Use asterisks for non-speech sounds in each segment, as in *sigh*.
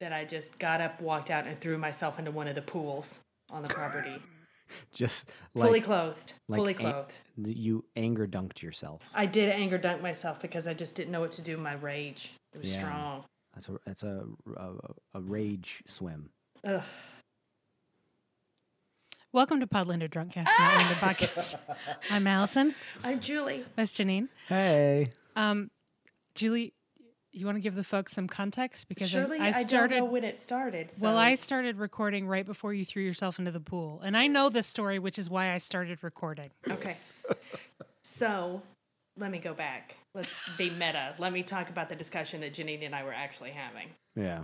that I just got up, walked out, and threw myself into one of the pools on the property, *laughs* Just fully clothed, like fully a- clothed. you anger dunked yourself. I did anger dunk myself because I just didn't know what to do with my rage. It was Yeah. strong. That's a that's a a, a rage swim. Ugh. Welcome to Podlander Drunkcast, not Lander Podcast. I'm Allison. *laughs* I'm Julie. That's Janine. Hey, Um, Julie, you want to give the folks some context because I- Surely I, I, started. don't know when it started. So. well, I started recording right before you threw yourself into the pool, and I know this story, which is why I started recording. Okay. So let me go back. Let's be meta. Let me talk about the discussion that Janine and I were actually having. yeah,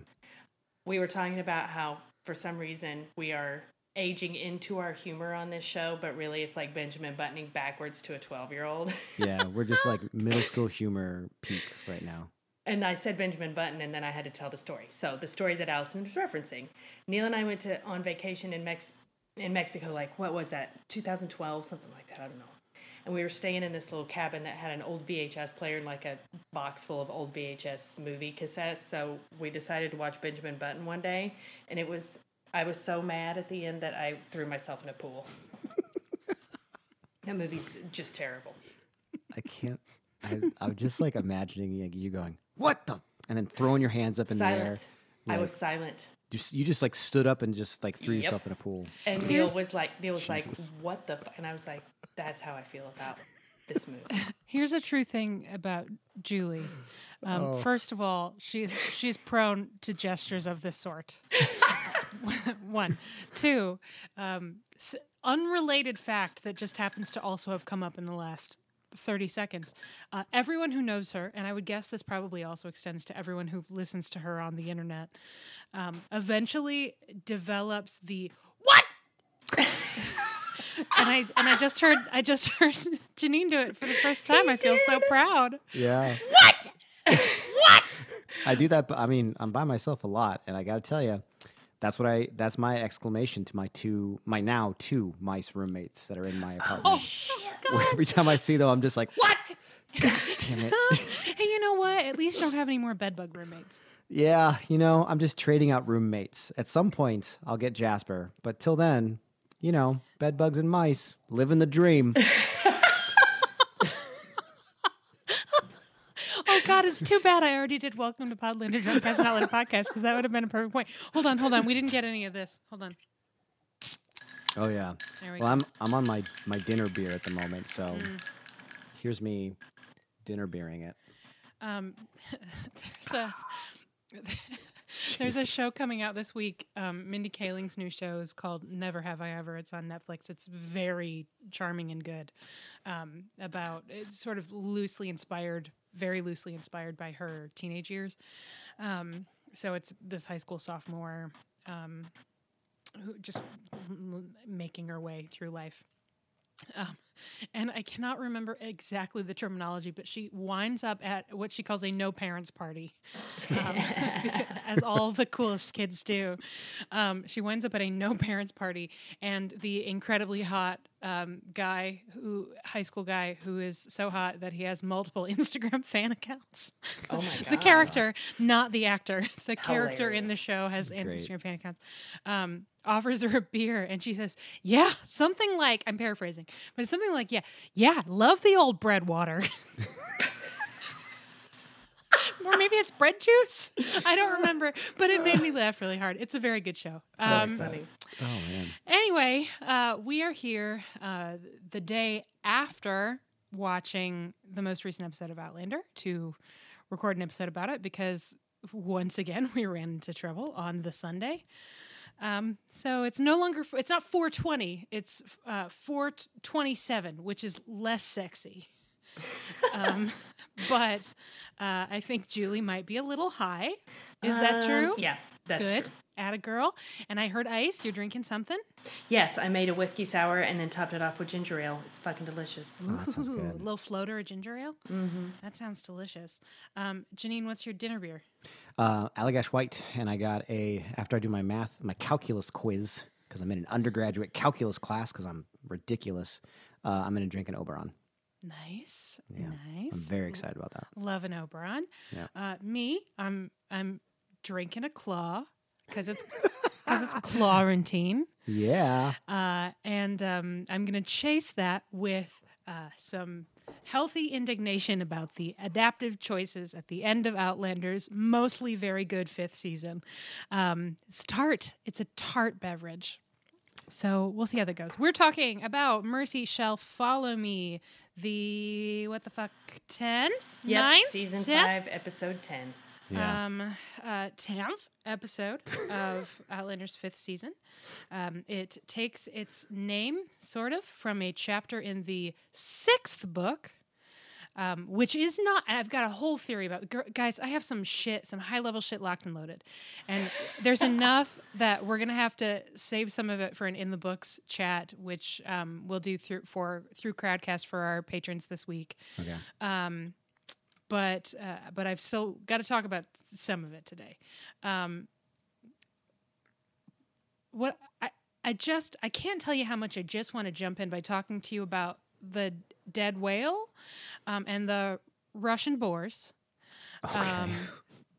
We were talking about how, for some reason, we are aging into our humor on this show, but really it's like Benjamin buttoning backwards to a 12 year old. yeah. We're just *laughs* like middle school humor peak right now. And I said Benjamin Button, and then I had to tell the story. So the story that Allison was referencing. Neil and I went to on vacation in Mex in Mexico. Like what was that? 2012, something like that. I don't know. And we were staying in this little cabin that had an old VHS player and like a box full of old VHS movie cassettes. So we decided to watch Benjamin Button one day, and it was I was so mad at the end that I threw myself in a pool. that movie's just terrible. I can't. I, I'm just like imagining you going, "What the?" and then throwing your hands up in the air. Silent. I was silent. Just you just like stood up and just like threw Yep. yourself in a pool. And Neil was like, Neil was like, what the? F-? And I was like, that's how I feel about this movie. *laughs* Here's a true thing about Julie. *laughs* Um, First of all, she's she's prone to gestures of this sort. *laughs* One, two, um, s- unrelated fact that just happens to also have come up in the last 30 seconds. Uh, everyone who knows her, and I would guess this probably also extends to everyone who listens to her on the internet, um, eventually develops the what? *laughs* and I and I just heard I just *laughs* heard Janine do it for the first time. I feel so proud. Yeah. What? *laughs* what? I do that. but I mean, I'm by myself a lot, and I got to tell you, that's what I. That's my exclamation to my two, my now two mice roommates that are in my oh, apartment. *laughs* Where every time I see them, I'm just like, what? *laughs* God damn it. *laughs* Hey, you know what? At least you don't have any more bedbug roommates. yeah, you know, I'm just trading out roommates. At some point, I'll get Jasper, but till then, you know, bedbugs and mice, living the dream. Oh God, it's too bad I already did Welcome to Podlander Drunkcast Not Later Podcast because that would have been a perfect point. Hold on, hold on. We didn't get any of this. Hold on. Oh yeah. There we well, go. I'm I'm on my my dinner beer at the moment, so here's me dinner beering it. Um, *laughs* there's a *laughs* there's a show coming out this week. Um, Mindy Kaling's new show is called Never Have I Ever. It's on Netflix. It's very charming and good. Um, about it's sort of loosely inspired, very loosely inspired by her teenage years. Um, so it's this high school sophomore um, who just making her way through life. Um, and I cannot remember exactly the terminology, but she winds up at what she calls a no parents party, um, *laughs* as all the coolest kids do. Um, she winds up at a no parents party, and the incredibly hot um, guy, who high school guy, who is so hot that he has multiple *laughs* Instagram fan accounts. Oh my *laughs* god. the character, not the actor. *laughs* The character in the show has Great. Instagram fan accounts. Um, offers her a beer, and she says, "Yeah, something like I'm paraphrasing, but it's something like, yeah, yeah, love the old bread water." Or maybe it's bread juice. I don't *laughs* remember, but it made me laugh really hard. It's a very good show. That's Um, funny. Oh man. Anyway, uh, we are here uh, the day after watching the most recent episode of Outlander to record an episode about it because once again *laughs* we ran into trouble on the Sunday. Um, so it's no longer it's not 420, it's uh, 427, which is less sexy. Um, *laughs* but uh, I think Julie might be a little high. Is that Um, true? Yeah, that's Good. true. At a girl. And I heard Ice, you're drinking something? Yes, I made a whiskey sour and then topped it off with ginger ale. It's fucking delicious. Oh, that sounds good. little floater of ginger ale. Mm-hmm. That sounds delicious. Um, Janine, what's your dinner beer? Uh, Allagash White, and I got a after I do my math, my calculus quiz because I'm in an undergraduate calculus class because I'm ridiculous. Uh, I'm going to drink an Oberon. Nice, Yeah, nice. I'm very excited about that. Love an Oberon. Yeah. Uh, me, I'm I'm drinking a claw because it's because it's *laughs* quarantine. Yeah. Uh, and um, I'm going to chase that with uh, some healthy indignation about the adaptive choices at the end of Outlander's mostly very good fifth season. Um, it's tart. It's a tart beverage. So we'll see how that goes. We're talking about Mercy Shall Follow Me, the what the fuck tenth, Yep, ninth, season 10th? five, episode ten. Yeah. um, uh, 10th episode of *laughs* Outlander's fifth season. Um, it takes its name, sort of, from a chapter in the sixth book. Um, which is not. I've got a whole theory about guys. I have some shit, some high level shit locked and loaded, and there's *laughs* enough that we're gonna have to save some of it for an in the books chat, which um, we'll do through for through Crowdcast for our patrons this week okay. um, but uh, but I've still got to talk about some of it today. Um, what I I just I can't tell you how much I just want to jump in by talking to you about the dead whale um, and the Russian boars. Um,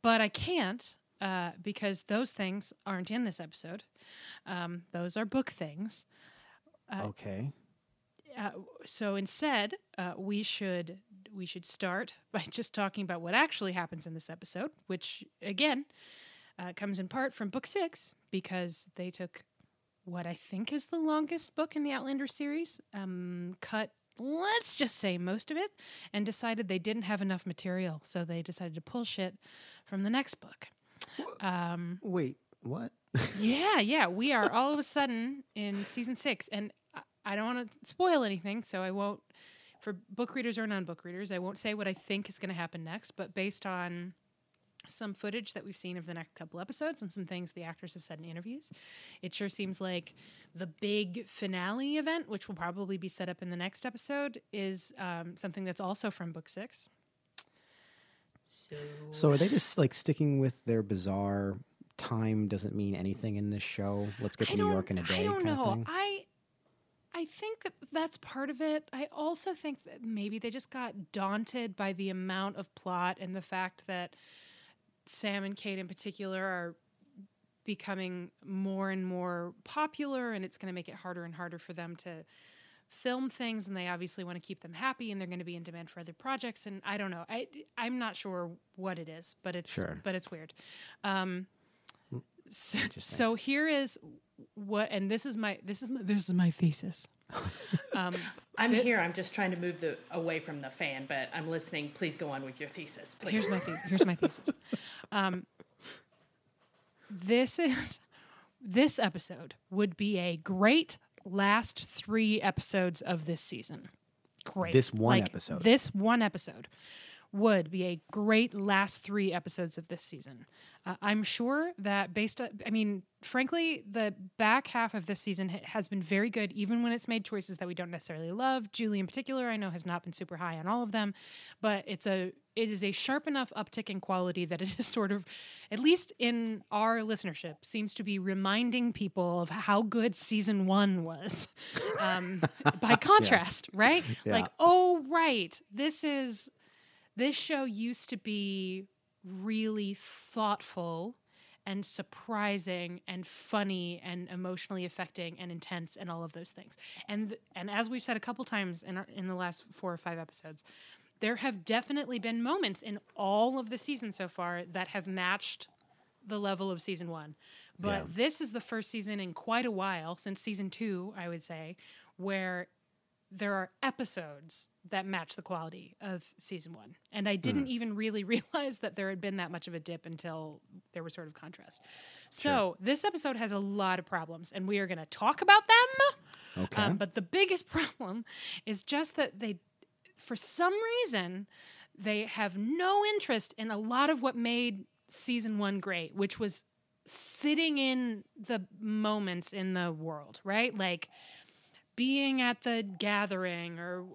but I can't uh, because those things aren't in this episode. Um, those are book things. okay. Uh, so instead, uh, we should we should start *laughs* by just talking about what actually happens in this episode, which again uh, comes in part from book six because they took what I think is the longest book in the Outlander series, um, cut let's just say most of it, and decided they didn't have enough material, so they decided to pull shit from the next book. Um, Wait. What? *laughs* yeah, yeah. We are all of a sudden in season six, and I- I don't want to spoil anything, so I won't. For book readers or non-book readers, I won't say what I think is going to happen next. But based on some footage that we've seen of the next couple episodes and some things the actors have said in interviews, it sure seems like the big finale event, which will probably be set up in the next episode, is um, something that's also from book six. So, So are they just like sticking with their bizarre time doesn't mean anything in this show? Let's get to New York in a day I don't kind know. of thing. I I think that's part of it. I also think that maybe they just got daunted by the amount of plot and the fact that Sam and Kate in particular are becoming more and more popular and it's going to make it harder and harder for them to film things and they obviously want to keep them happy and they're going to be in demand for other projects and I don't know. I I'm not sure what it is, but it's Sure. but it's weird. Um so, so here is what and this is my this is my, this is my thesis. *laughs* Um I'm here. I'm just trying to move the away from the fan, but I'm listening. Please go on with your thesis, please. here's my the- here's my thesis. Um, this is this episode would be a great last three episodes of this season. Great. This one Like, episode. This one episode would be a great last three episodes of this season. Uh, I'm sure that based on, I mean, frankly, the back half of this season has been very good, even when it's made choices that we don't necessarily love. Julie, in particular, I know has not been super high on all of them, but it's a it is a sharp enough uptick in quality that it *laughs* is sort of, at least in our listenership, seems to be reminding people of how good season one was. Um, by *laughs* contrast, right? Yeah. Like, oh, right, this is this show used to be really thoughtful and surprising and funny and emotionally affecting and intense and all of those things. And and as we've said a couple times in our, in the last 4 or 5 episodes, there have definitely been moments in all of the seasons so far that have matched the level of season 1. But Yeah. this is the first season in quite a while since season 2, I would say, where there are episodes that match the quality of season one. And I didn't even really *laughs* realize that there had been that much of a dip until there was sort of contrast. So this episode has a lot of problems, and we are going to talk about them. Okay. Um, but the biggest *laughs* problem is just that they, for some reason, they have no interest in a lot of what made season one great, which was sitting in the moments in the world, right? Like being at the gathering or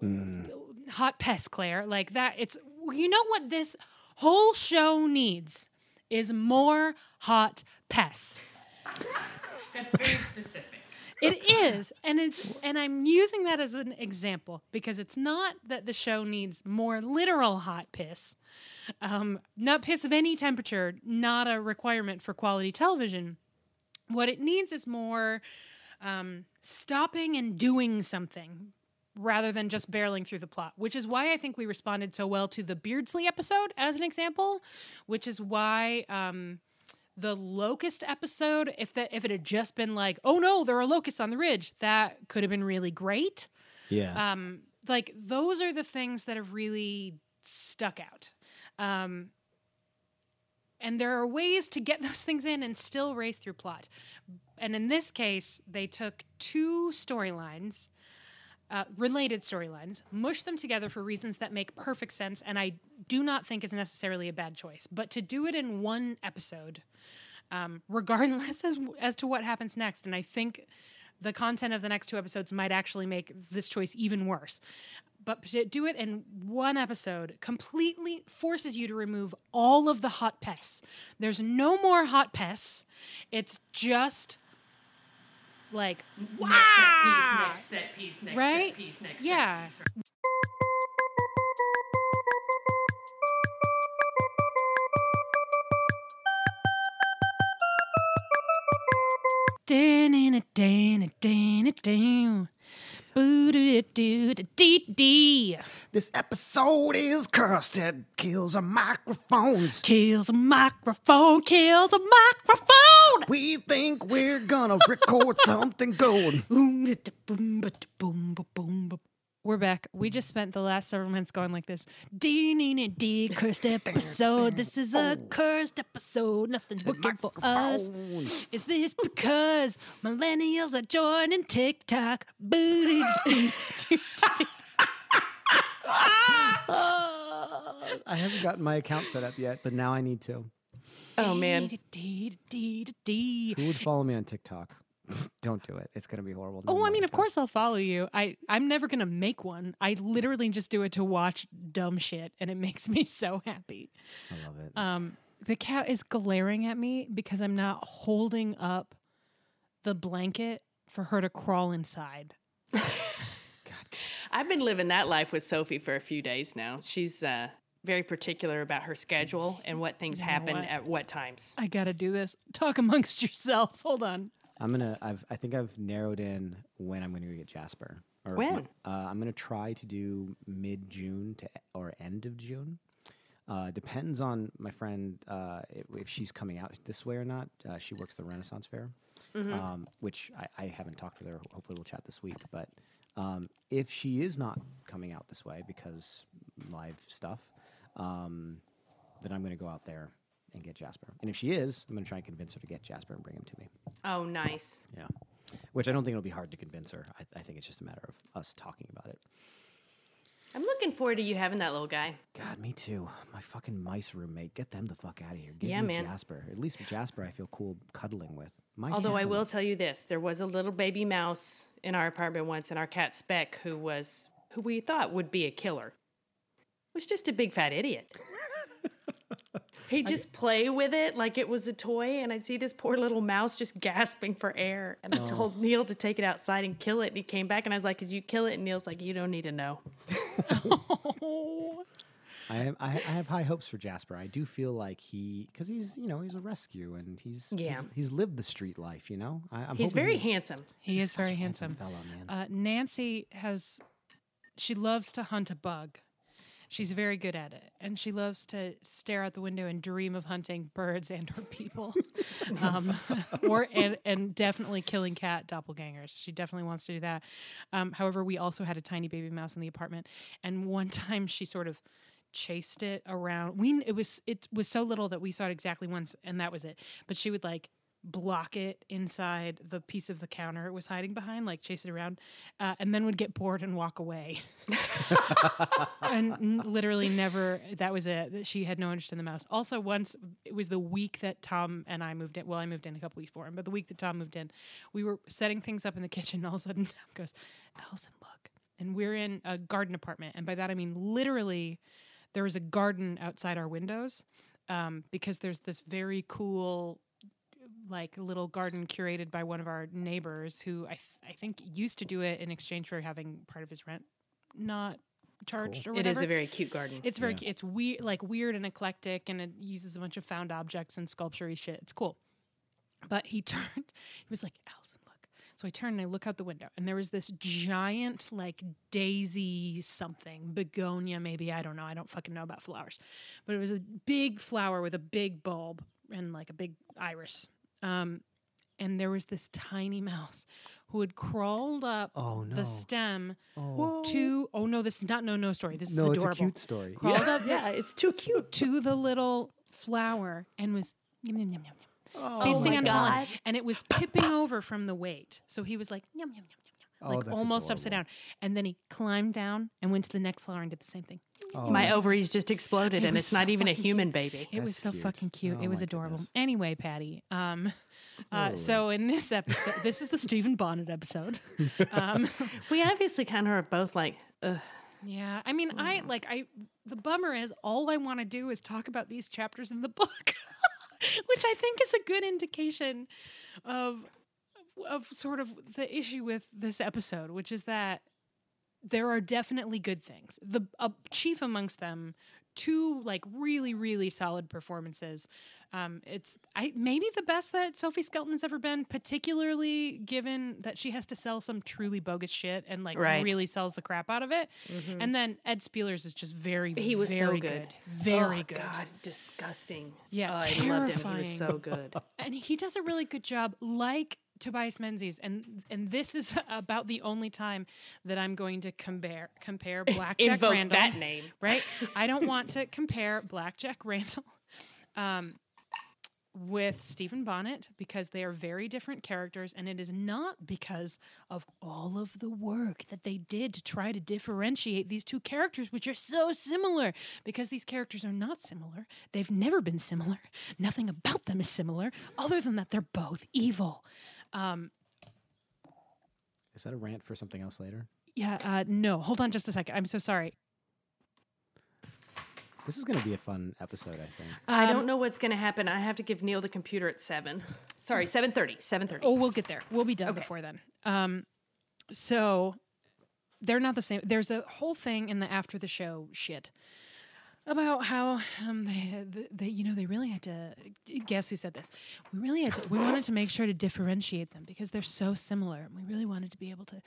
hot pest Claire, like that. It's you know what this whole show needs is more hot pests. *laughs* That's very specific. It is, and it's and I'm using that as an example because it's not that the show needs more literal hot piss. Um, not piss of any temperature, not a requirement for quality television. What it needs is more um, stopping and doing something rather than just barreling through the plot, which is why I think we responded so well to the Beardsley episode as an example, which is why um, the locust episode, if that if it had just been like, oh no, there are locusts on the ridge, that could have been really great. Yeah. Um, like those are the things that have really stuck out. Um, and there are ways to get *laughs* those things in and still race through plot. And in this case, they took two storylines, uh, related storylines, mushed them together for reasons that make perfect sense. And I do not think it's necessarily a bad choice. But to do it in one episode, um, regardless *laughs* as, as to what happens next, and I think the content of the next two episodes might actually make this choice even worse. But to do it in one episode completely forces you to remove all of the hot pests. There's no more hot pests. It's just like wow, Next set piece, next Right? set piece, next Yeah. set piece. Boo-doo-doo-doo-dee-dee. This episode is cursed. It kills a microphones. Kills a microphone, kills a microphone. We think we're gonna record *laughs* something good. We're back. We just spent the last several minutes going like this. Dee nee nee dee cursed episode. This is a oh. cursed episode. Nothing's working for us. Is this because millennials are joining TikTok? Boo *laughs* *laughs* I haven't gotten my account set up yet, but now I need to. Oh man, Who would follow me on TikTok? *laughs* Don't do it. It's gonna be horrible. Oh, I mean, of course I'll follow you. I I'm never gonna make one. I literally just do it to watch dumb shit, and it *laughs* makes me so happy. I love it. Um, the cat is glaring at me because I'm not holding up the blanket for her to crawl inside. *laughs* I've been living that life with Sophie for a few days now. She's uh, very particular about her schedule and what things happen what? at what times. I gotta do this. Talk amongst yourselves. Hold on. I'm gonna. I've. I think I've narrowed in when I'm gonna go get Jasper. Or When? Uh, I'm gonna try to do mid June to or end of June. Uh, depends on my friend uh, if, she's coming out this way or not. Uh, she works the Renaissance Fair, um, which I, I haven't talked with her. Hopefully, we'll chat this week. But um, if she is not coming out this way because live stuff, um, then I'm going to go out there and get Jasper. And if she is, I'm going to try and convince her to get Jasper and bring him to me. Oh, nice. Yeah. Which I don't think it'll be hard to convince her. I, I think it's just a matter of us talking about it. I'm looking forward to you having that little guy. God, me too. My fucking mice roommate. Get them the fuck out of here. Give Yeah, me man. Jasper. At least with Jasper, I feel cool cuddling with. Mice Although I will tell you this, there was a little baby mouse in our apartment once, and our cat Speck, who was who we thought would be a killer, was just a big fat idiot. *laughs* He'd just play with it like it was a toy, and I'd see this poor little mouse just gasping for air. And I told Neil to take it outside and kill it, and he came back, and I was like, "Could you kill it?" And Neil's like, "You don't need to know." Oh, *laughs* I have, I, I have high hopes for Jasper. I do feel like he, because he's, you know, he's a rescue and he's, Yeah. he's, he's lived the street life. You know, I, I'm He's very he- handsome. he is such a very handsome. fellow, man. Uh, Nancy has, she loves to hunt a bug. She's very good at it, and she loves to stare out the window and dream of hunting birds and or people, *laughs* um, *laughs* or and, and definitely killing cat doppelgangers. She definitely wants to do that. Um, however, we also had a tiny baby mouse in the apartment, and one *laughs* time she sort of chased it around. We it was it was so little that we saw it exactly once, and that was it. But she would like block it inside the piece of the counter it was hiding behind, like chase it around, uh, and then would get bored and walk away. *laughs* and n- literally never. That was it. That she had no interest in the mouse. Also, once it was the week that Tom and I moved in. Well, I moved in a couple weeks before him, but the week that Tom moved in, we were setting things up in the kitchen. And *laughs* all of a sudden, Tom goes, "Allison, look!" And we're in a garden apartment, and by that I mean literally, there was a garden outside our windows um, because there's this very cool like a little garden curated by one of our neighbors who I, th- I think used to do it in exchange for having part of his rent not charged or It whatever. is a very cute garden. It's very Yeah. cu- it's weird like weird and eclectic and it uses a bunch of found objects and sculpture shit. It's cool. But he *laughs* turned he was like, Allison, look. So I turned and I look out the window and there was this giant like daisy something, begonia maybe, I don't know. I don't fucking know about flowers. But it was a big flower with a big bulb and like a big iris. Um and there was this tiny mouse who had crawled up Oh no. the stem oh. to oh no, this is not no no story. This no, is it's adorable a cute story. crawled up *laughs* yeah, it's too cute. to the little flower and was yum, yum, yum, yum, yum, Oh, feasting my on pollen. God. And it was tipping over from the weight. So he was like, yum, yum, yum, yum, Oh, yum. Like that's almost upside down. And then he climbed down and went to the next flower and did the same thing. Oh, My ovaries just exploded, It and it's not even a human baby. It was so cute. fucking cute. Oh it was adorable. goodness. Anyway, Patty. Um, *laughs* uh, so in this episode, this is the *laughs* Stephen Bonnet episode. *laughs* Um, We obviously kind of are both like, Ugh. yeah, I mean, I like I. The bummer is all I want to do is talk about these chapters in the book, which I think is a good indication of of sort of the issue with this episode, which is that there are definitely good things. The uh, chief amongst them, two like really really solid performances. Um, it's I maybe the best that Sophie Skelton has ever been, particularly given that she has to sell some truly bogus shit and like Right. really sells the crap out of it. And then Ed Speleers is just very he was so very good. very Oh, good. God, disgusting. Yeah, oh, I loved him. He was so good. and he does a really good job like Tobias Menzies and and this is *laughs* about the only time that I'm going to compare compare *laughs* Blackjack Invoke Randall that name. right? *laughs* I don't want to compare Blackjack Randall um with Stephen Bonnet because they are very different characters and it is not because of all of the work that they did to try to differentiate these two characters which are so similar. Because these characters are not similar they've never been similar. Nothing about them is similar other than that they're both evil Is that a rant for something else later? yeah uh, no hold on just a second i'm so sorry This is going to be a fun episode, I think. I Um, don't know what's going to happen. I have to give Neil the computer at seven. Sorry, seven thirty. Seven thirty. Oh, we'll get there. We'll be done Okay. before then. Um, so they're not the same. There's a whole thing in the after the show shit about how um, they, they, you know, they really had to guess who said this. We really had to, we wanted to make sure to differentiate them because they're so similar. and We really wanted to be able to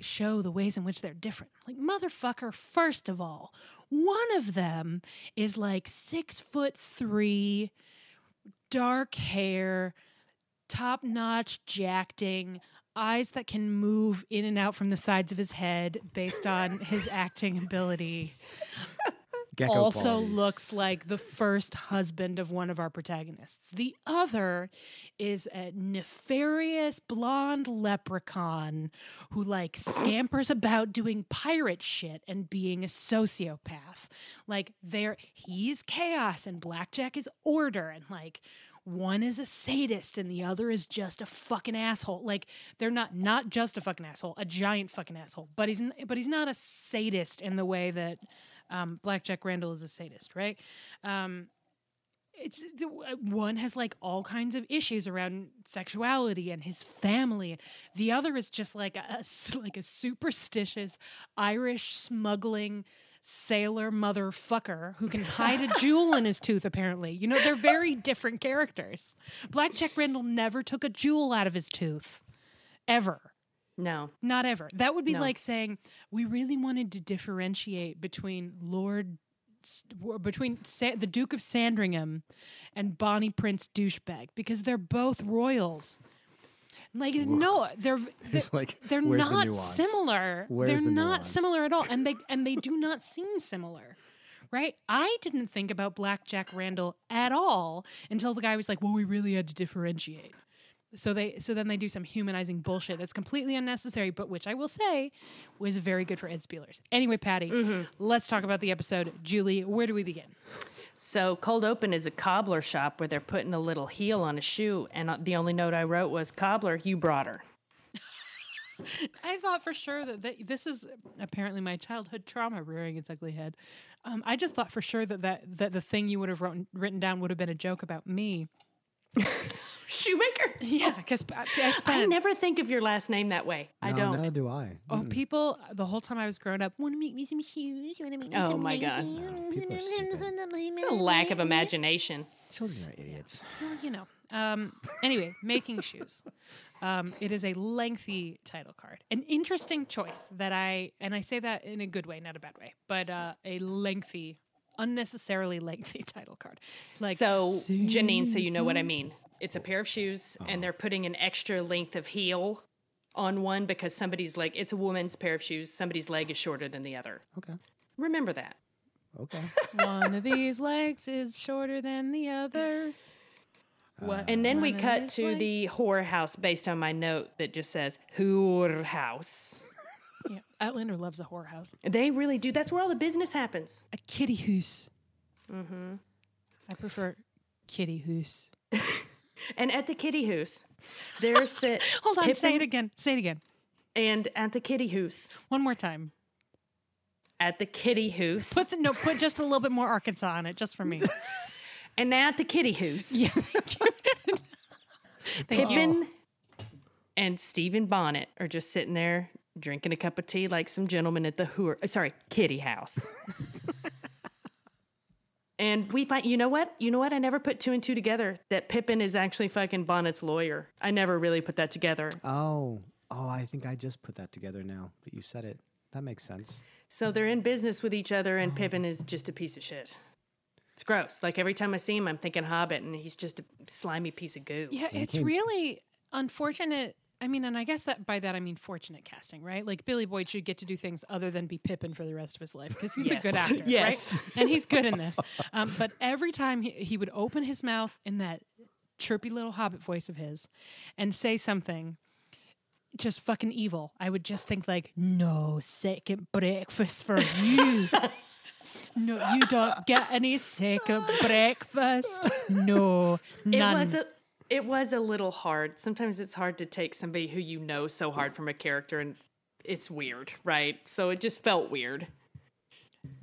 show the ways in which they're different. Like motherfucker, first of all, one of them is like six foot three, dark hair, top notch jacting, eyes that can move in and out from the sides of his head based on his acting ability. Gecko also looks like the first husband of one of our protagonists. The other is a nefarious blonde leprechaun who like scampers about doing pirate shit and being a sociopath. Like there he's chaos and blackjack is order and like one is a sadist and the other is just a fucking asshole. Like they're not not just a fucking asshole, a giant fucking asshole. But he's but he's not a sadist in the way that um, Blackjack Randall is a sadist, right? Um, it's one has like all kinds of issues around sexuality and his family. The other is just like a, like a superstitious Irish smuggling sailor motherfucker who can hide a jewel in his tooth. Apparently, you know they're very different characters. Blackjack Randall never took a jewel out of his tooth, ever. No. Not ever. That would be No. like saying we really wanted to differentiate between Lord, between Sa- the Duke of Sandringham and Bonnie Prince douchebag because they're both royals. Like no, they're they're, like, they're where's the not similar. Where's they're the not nuance? similar at all, and they *laughs* and they do not seem similar. Right? I didn't think about Blackjack Randall at all until the guy was like, "Well, we really had to differentiate." So they so then they do some humanizing bullshit that's completely unnecessary, but which I will say was very good for Ed Speleers. Anyway, Patty, Mm-hmm. let's talk about the episode. Julie, where do we begin? So cold open is a cobbler shop where they're putting a little heel on a shoe, and uh, the only note I wrote was, "Cobbler, you brought her." *laughs* I thought for sure that, that this is apparently my childhood trauma rearing its ugly head. Um, I just thought for sure that, that that the thing you would have wrote, written down would have been a joke about me. *laughs* Shoemaker. *laughs* Yeah, because I, I I never think of your last name that way. I don't. Neither do I. Oh, people! The whole time I was growing up, want to make me some shoes? Want to make me Oh some my God. People are stupid. It's a lack of imagination. Children are idiots. Well, you know. Um, anyway, making shoes. Um, it is a lengthy title card, an interesting choice that I, and I say that in a good way, not a bad way, but uh, a lengthy, unnecessarily lengthy *laughs* title card. Like so, Janine, so you know what I mean. It's a pair of shoes, Uh-huh. and they're putting an extra length of heel on one because somebody's leg. It's a woman's pair of shoes. Somebody's leg is shorter than the other. Okay. Remember that. Okay. *laughs* one of these legs is shorter than the other. What? And then we cut to legs- the whorehouse based on my note that just says whorehouse. *laughs* Yeah, Outlander loves a whorehouse. They really do. That's where all the business happens. A kitty hoose. Mm-hmm. I prefer kitty hoose. *laughs* And at the kitty hoose, there's *laughs* sit. Hold on, say it again. Say it again. And at the kitty hoose, One more time. at the kitty hoose, Put no, put just a little bit more Arkansas on it, just for me. *laughs* and at the kitty hoose, yeah, thank you. *laughs* You. Pippin and Stephen Bonnet are just sitting there drinking a cup of tea like some gentlemen at the who sorry kitty house. And we find you know what you know what I never put two and two together that Pippin is actually fucking Bonnet's lawyer. I never really put that together. Oh. Oh, I think I just put that together now but you said it. That makes sense. So they're in business with each other, and Pippin is just a piece of shit. It's gross. Like every time I see him, I'm thinking Hobbit, and he's just a slimy piece of goo. Yeah, it's really unfortunate. I mean, and I guess that by that I mean fortunate casting, right? Like Billy Boyd should get to do things other than be Pippin for the rest of his life because he's Yes. a good actor, *laughs* Yes. right? And he's good in this. Um, but every time he, he would open his mouth in that chirpy little Hobbit voice of his and say something just fucking evil, I would just think like, "No second breakfast for you." No, you don't get any second breakfast. No, It none. was a it was a little hard. Sometimes it's hard to take somebody who you know so hard from a character and it's weird, right? So it just felt weird.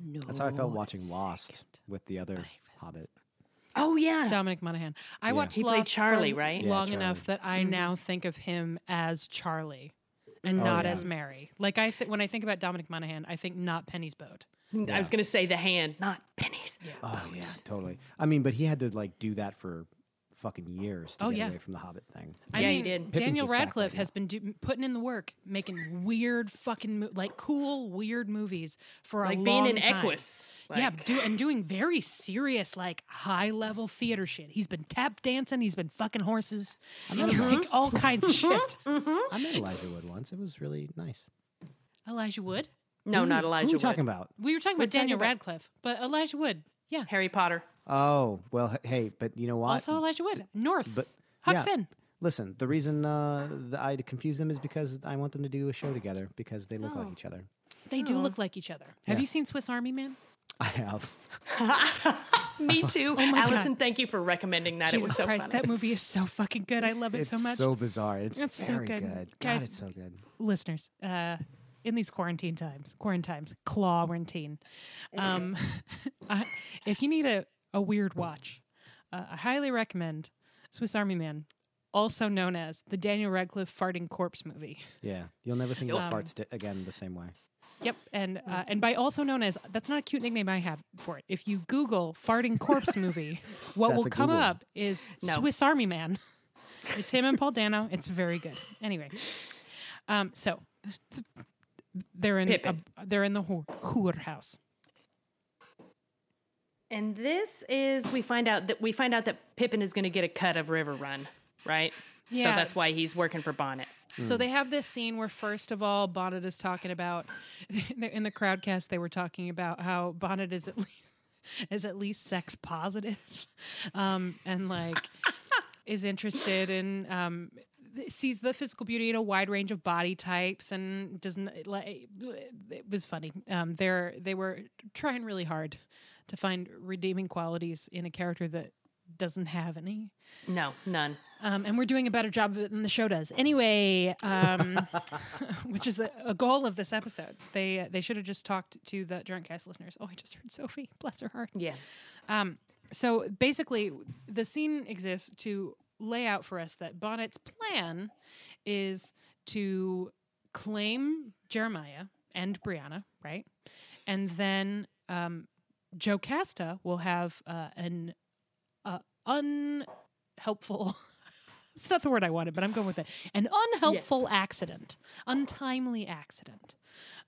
no That's how I felt watching Lost with the other Hobbit. Oh yeah. Dominic Monaghan. I watched He played Lost for Charlie, right? Yeah, long Charlie. enough that I mm-hmm. now think of him as Charlie and oh, not yeah. as Merry. Like I th- when I think about Dominic Monaghan, I think not Penny's boat. I was gonna say the hand, not pennies. Oh, yeah, totally. I mean, but he had to like do that for fucking years to Oh, get yeah. away from the Hobbit thing. I Yeah, he mean, did. Pippin's Daniel Radcliffe right has been do- putting in the work, making weird fucking mo- like cool weird movies for a Like long being in time. Equus. yeah, do, and doing very serious, like high level theater shit. He's been tap dancing. He's been fucking horses. I mean like all kinds of *laughs* mm-hmm. shit. I met Elijah Wood once. It was really nice. Elijah Wood. No, not Who Elijah are you Wood. talking about? We were talking We're about Daniel talking Radcliffe, but Elijah Wood. Yeah. Harry Potter. Oh, well, hey, but you know what? Also Elijah Wood. North. but Huck yeah, Finn. Listen, the reason uh, I confuse them is because I want them to do a show together because they look like each other. They do look like each other. Have Yeah. you seen Swiss Army Man? I have. *laughs* Me too. Oh my God. Allison, thank you for recommending that. it was so Christ, funny. that movie is so fucking good. I love it It's so much. so bizarre. It's, It's so good. good. Guys- God, it's so good. Listeners, uh, in these quarantine times, quarantines, quarantine, um, *laughs* I, if you need a, a weird watch, uh, I highly recommend Swiss Army Man, also known as the Daniel Radcliffe farting corpse movie. Yeah, you'll never think about Um, farts di- again the same way. Yep, and uh, and by also known as that's not a cute nickname I have for it. If you Google "farting corpse movie," *laughs* what That's will a come Google. up is No. Swiss Army Man. It's him and Paul Dano. It's very good. Anyway, um, so they're in a, Pippin. they're in the whore, whore house. And this is we find out that we find out that Pippin is going to get a cut of River Run, right? Yeah. So that's why he's working for Bonnet. So they have this scene where, first of all, Bonnet is talking about *laughs* in the crowdcast. They were talking about how Bonnet is at least *laughs* is at least sex positive, *laughs* um, and like is interested in um, sees the physical beauty in a wide range of body types and doesn't like. It was funny. Um, they're they were trying really hard to find redeeming qualities in a character that doesn't have any. No, none. Um, and we're doing a better job of it than the show does. Anyway, um, *laughs* which is a, a goal of this episode. They uh, they should have just talked to the drunk cast listeners. Oh, I just heard Sophie. Bless her heart. Yeah. Um, so basically, the scene exists to lay out for us that Bonnet's plan is to claim Jeremiah and Brianna, right? And then um, Jocasta will have uh, an uh, unhelpful. *laughs* it's not the word I wanted, but I'm going with it. An unhelpful accident, untimely accident.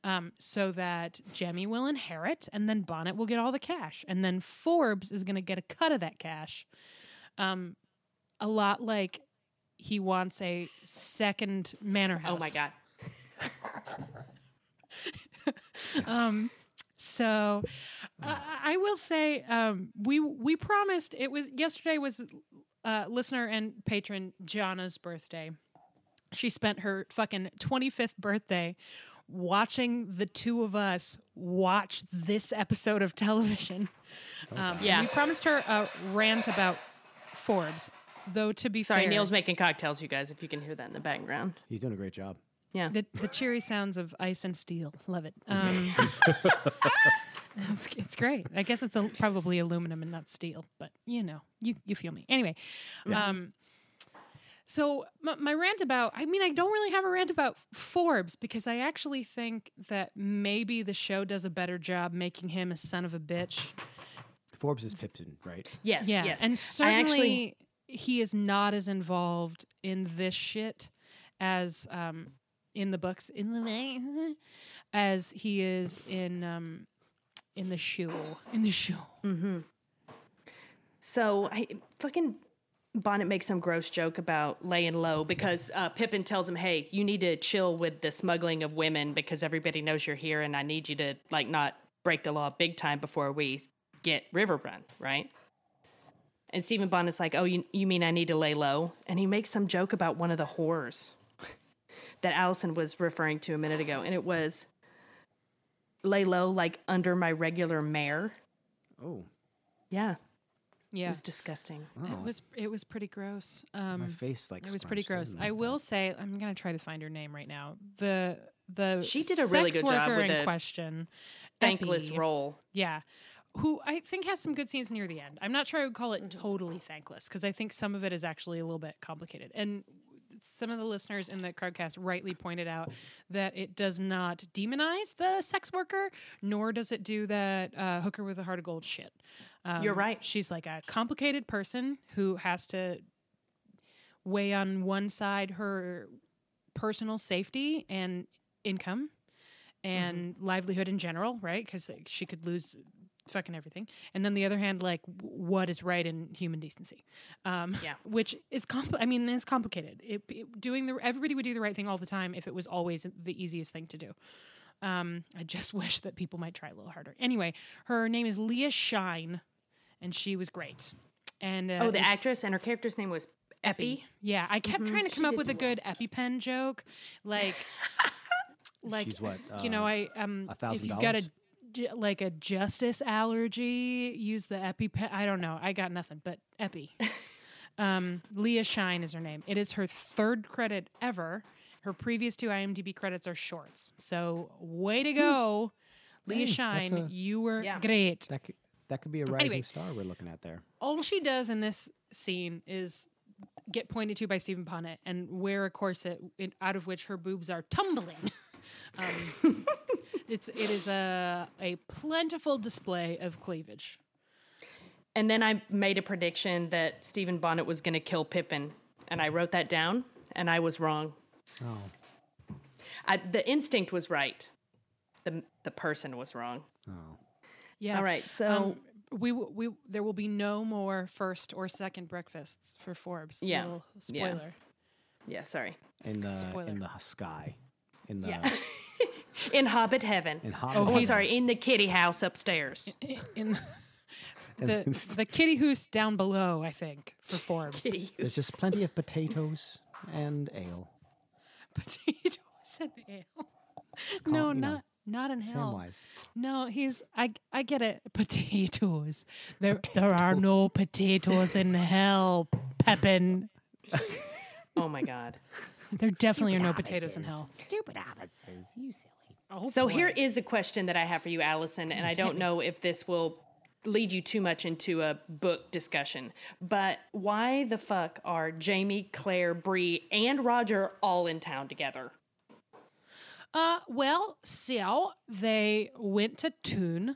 Um, so that Jemmy will inherit, and then Bonnet will get all the cash, and then Forbes is going to get a cut of that cash. Um, a lot like he wants a second manor house. Oh my god. *laughs* Um, so uh, I will say um, we we promised it was yesterday was uh, listener and patron Gianna's birthday. She spent her fucking 25th birthday watching the two of us watch this episode of television. Um, Yeah. we promised her a rant about Forbes, though. To be Sorry, fair, Neil's making cocktails, you guys, if you can hear that in the background. He's doing a great job. Yeah. the, the cheery sounds of ice and steel. Love it. *laughs* Um, it's, it's great. I guess it's a, probably aluminum and not steel, but you know, you you feel me. Anyway, um, so my, my rant about I mean I don't really have a rant about Forbes because I actually think that maybe the show does a better job making him a son of a bitch. Forbes is Pippin, right? yes, Yeah, yes. and I certainly actually he is not as involved in this shit as um, in the books in the as he is in um, in the show in the show. So I fucking Bonnet makes some gross joke about laying low because uh, Pippin tells him, "Hey, you need to chill with the smuggling of women because everybody knows you're here, and I need you to like not break the law big time before we get River Run, right?" And Stephen Bonnet's like, "Oh, you you mean I need to lay low?" And he makes some joke about one of the whores that Allison was referring to a minute ago, and it was lay low like under my regular mare. Oh, Yeah, Yeah, it was disgusting. it was it was pretty gross. Um, my face like It was pretty gross. I like will that. say I'm gonna try to find her name right now. The the She did a really good job with in the question. Thankless Epi, role. Yeah. Who I think has some good scenes near the end. I'm not sure I would call it Mm-hmm. totally thankless because I think some of it is actually a little bit complicated. And some of the listeners in the Crowdcast rightly pointed out that it does not demonize the sex worker, nor does it do that uh, hooker with a heart of gold shit. Um, You're right. She's like a complicated person who has to weigh on one side her personal safety and income and livelihood in general, right? Because she could lose fucking everything. And then the other hand, like w- what is right in human decency, um, Yeah. *laughs* which is compl- I mean, it's complicated. It, it- doing the everybody would do the right thing all the time if it was always the easiest thing to do. Um, I just *laughs* wish that people might try a little harder. Anyway, her name is Leah Shine, and she was great. And uh, Oh, the actress and her character's name was Epi. yeah, I kept trying to She come up with a do good EpiPen joke, like, *laughs* like She's what, you know, uh, I um, if you've got a dollars? ju- like a justice allergy, use the EpiPen. I don't know, I got nothing, but Epi. *laughs* um, Leah Shine is her name. It is her third credit ever. Her previous two IMDb credits are shorts. So way to go, Leah Hey, Shine. a- you were Yeah. great. That could, that could be a rising Anyway. star we're looking at there. all she does in this scene is get pointed to by Stephen Bonnet and wear a corset in, out of which her boobs are tumbling. *laughs* um, *laughs* it's it is a a plentiful display of cleavage. And then I made a prediction that Stephen Bonnet was going to kill Pippin, and I wrote that down, and I was wrong. Oh, I, the instinct was right. The the person was wrong. oh. Yeah. All right, so Um, we we there will be no more first or second breakfasts for Forbes. Yeah. Little Yeah. spoiler. yeah, sorry. In the Spoiler. in the sky, in the Yeah. *laughs* *laughs* In Hobbit Heaven. in oh, Hobbit. Oh, I'm sorry, in the kitty house upstairs. In *laughs* And the it's- the kitty hoose down below, I think, for Forbes. Kitty There's just plenty of potatoes and ale. *laughs* Potatoes and ale. It's No, called, you know, not not in hell. Samwise. No, he's I I get it. Potatoes. There there are no potatoes in hell, Pippin. Oh my God. There definitely are no potatoes in hell. Stupid offices, you silly. Oh, So boy. here is a question that I have for you, Allison, and I don't *laughs* know if this will lead you too much into a book discussion. But why the fuck are Jamie, Claire, Bree, and Roger all in town together? Uh, well, so they went to Tune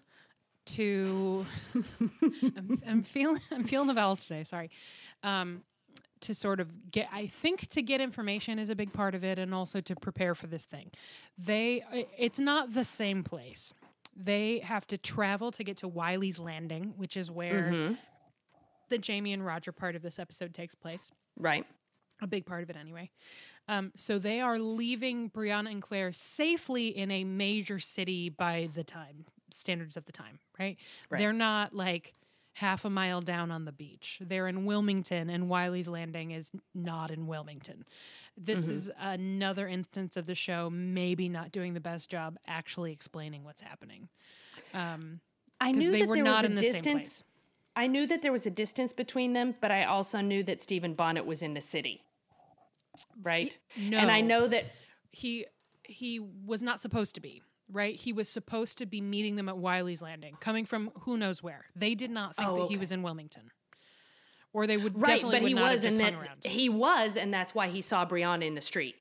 to. *laughs* I'm, I'm feeling I'm feeling the vowels today. Sorry. Um, to sort of get, I think to get information is a big part of it, and also to prepare for this thing. They, it's not the same place. They have to travel to get to Wylie's Landing, which is where the Jamie and Roger part of this episode takes place Right. a big part of it anyway. Um, so they are leaving Brianna and Claire safely in a major city by the time standards of the time, right? Right. They're not like half a mile down on the beach. They're in Wilmington, and Wylie's Landing is not in Wilmington. This is another instance of the show maybe not doing the best job actually explaining what's happening. Um, I knew they that were there not was a in the same distance. place. I knew that there was a distance between them, but I also knew that Stephen Bonnet was in the city. Right? No, And I know that he he was not supposed to be right he was supposed to be meeting them at wylie's landing coming from who knows where they did not think Oh, that okay. he was in wilmington or they would right, definitely but he was have and just that hung around he was and that's why he saw Brianna in the street.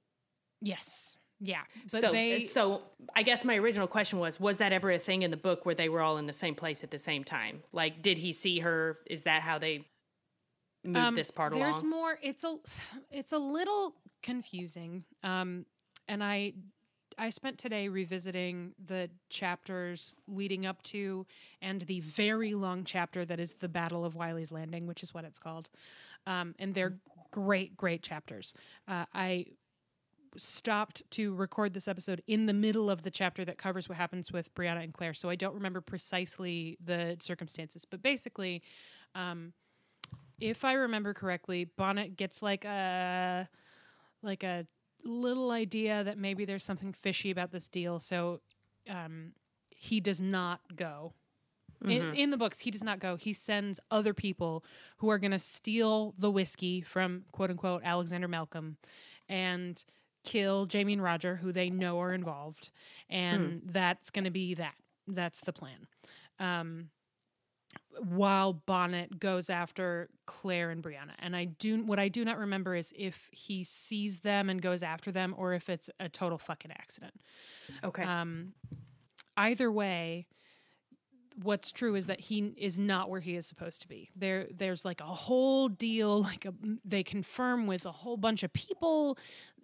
yes yeah so they so I guess my original question was was that ever a thing in the book where they were all in the same place at the same time? Like did he see her? Is that how they moved um, this part there's along? There's more it's a it's a little confusing um and i i spent today revisiting the chapters leading up to and the very long chapter that is the battle of wylie's landing which is what it's called um and they're great great chapters uh, i stopped to record this episode in the middle of the chapter that covers what happens with Brianna and Claire. So I don't remember precisely the circumstances, but basically, um, if I remember correctly, Bonnet gets like a like a little idea that maybe there's something fishy about this deal, so um, he does not go. In, in the books, he does not go. He sends other people who are going to steal the whiskey from quote unquote Alexander Malcolm and kill Jamie and Roger, who they know are involved. And that's going to be that. That's the plan. Um, while Bonnet goes after Claire and Brianna. And I do what I do not remember is if he sees them and goes after them or if it's a total fucking accident. okay. Um, either way, what's true is that he is not where he is supposed to be. There, there's like a whole deal. *laughs* Like a, they confirm with a whole bunch of people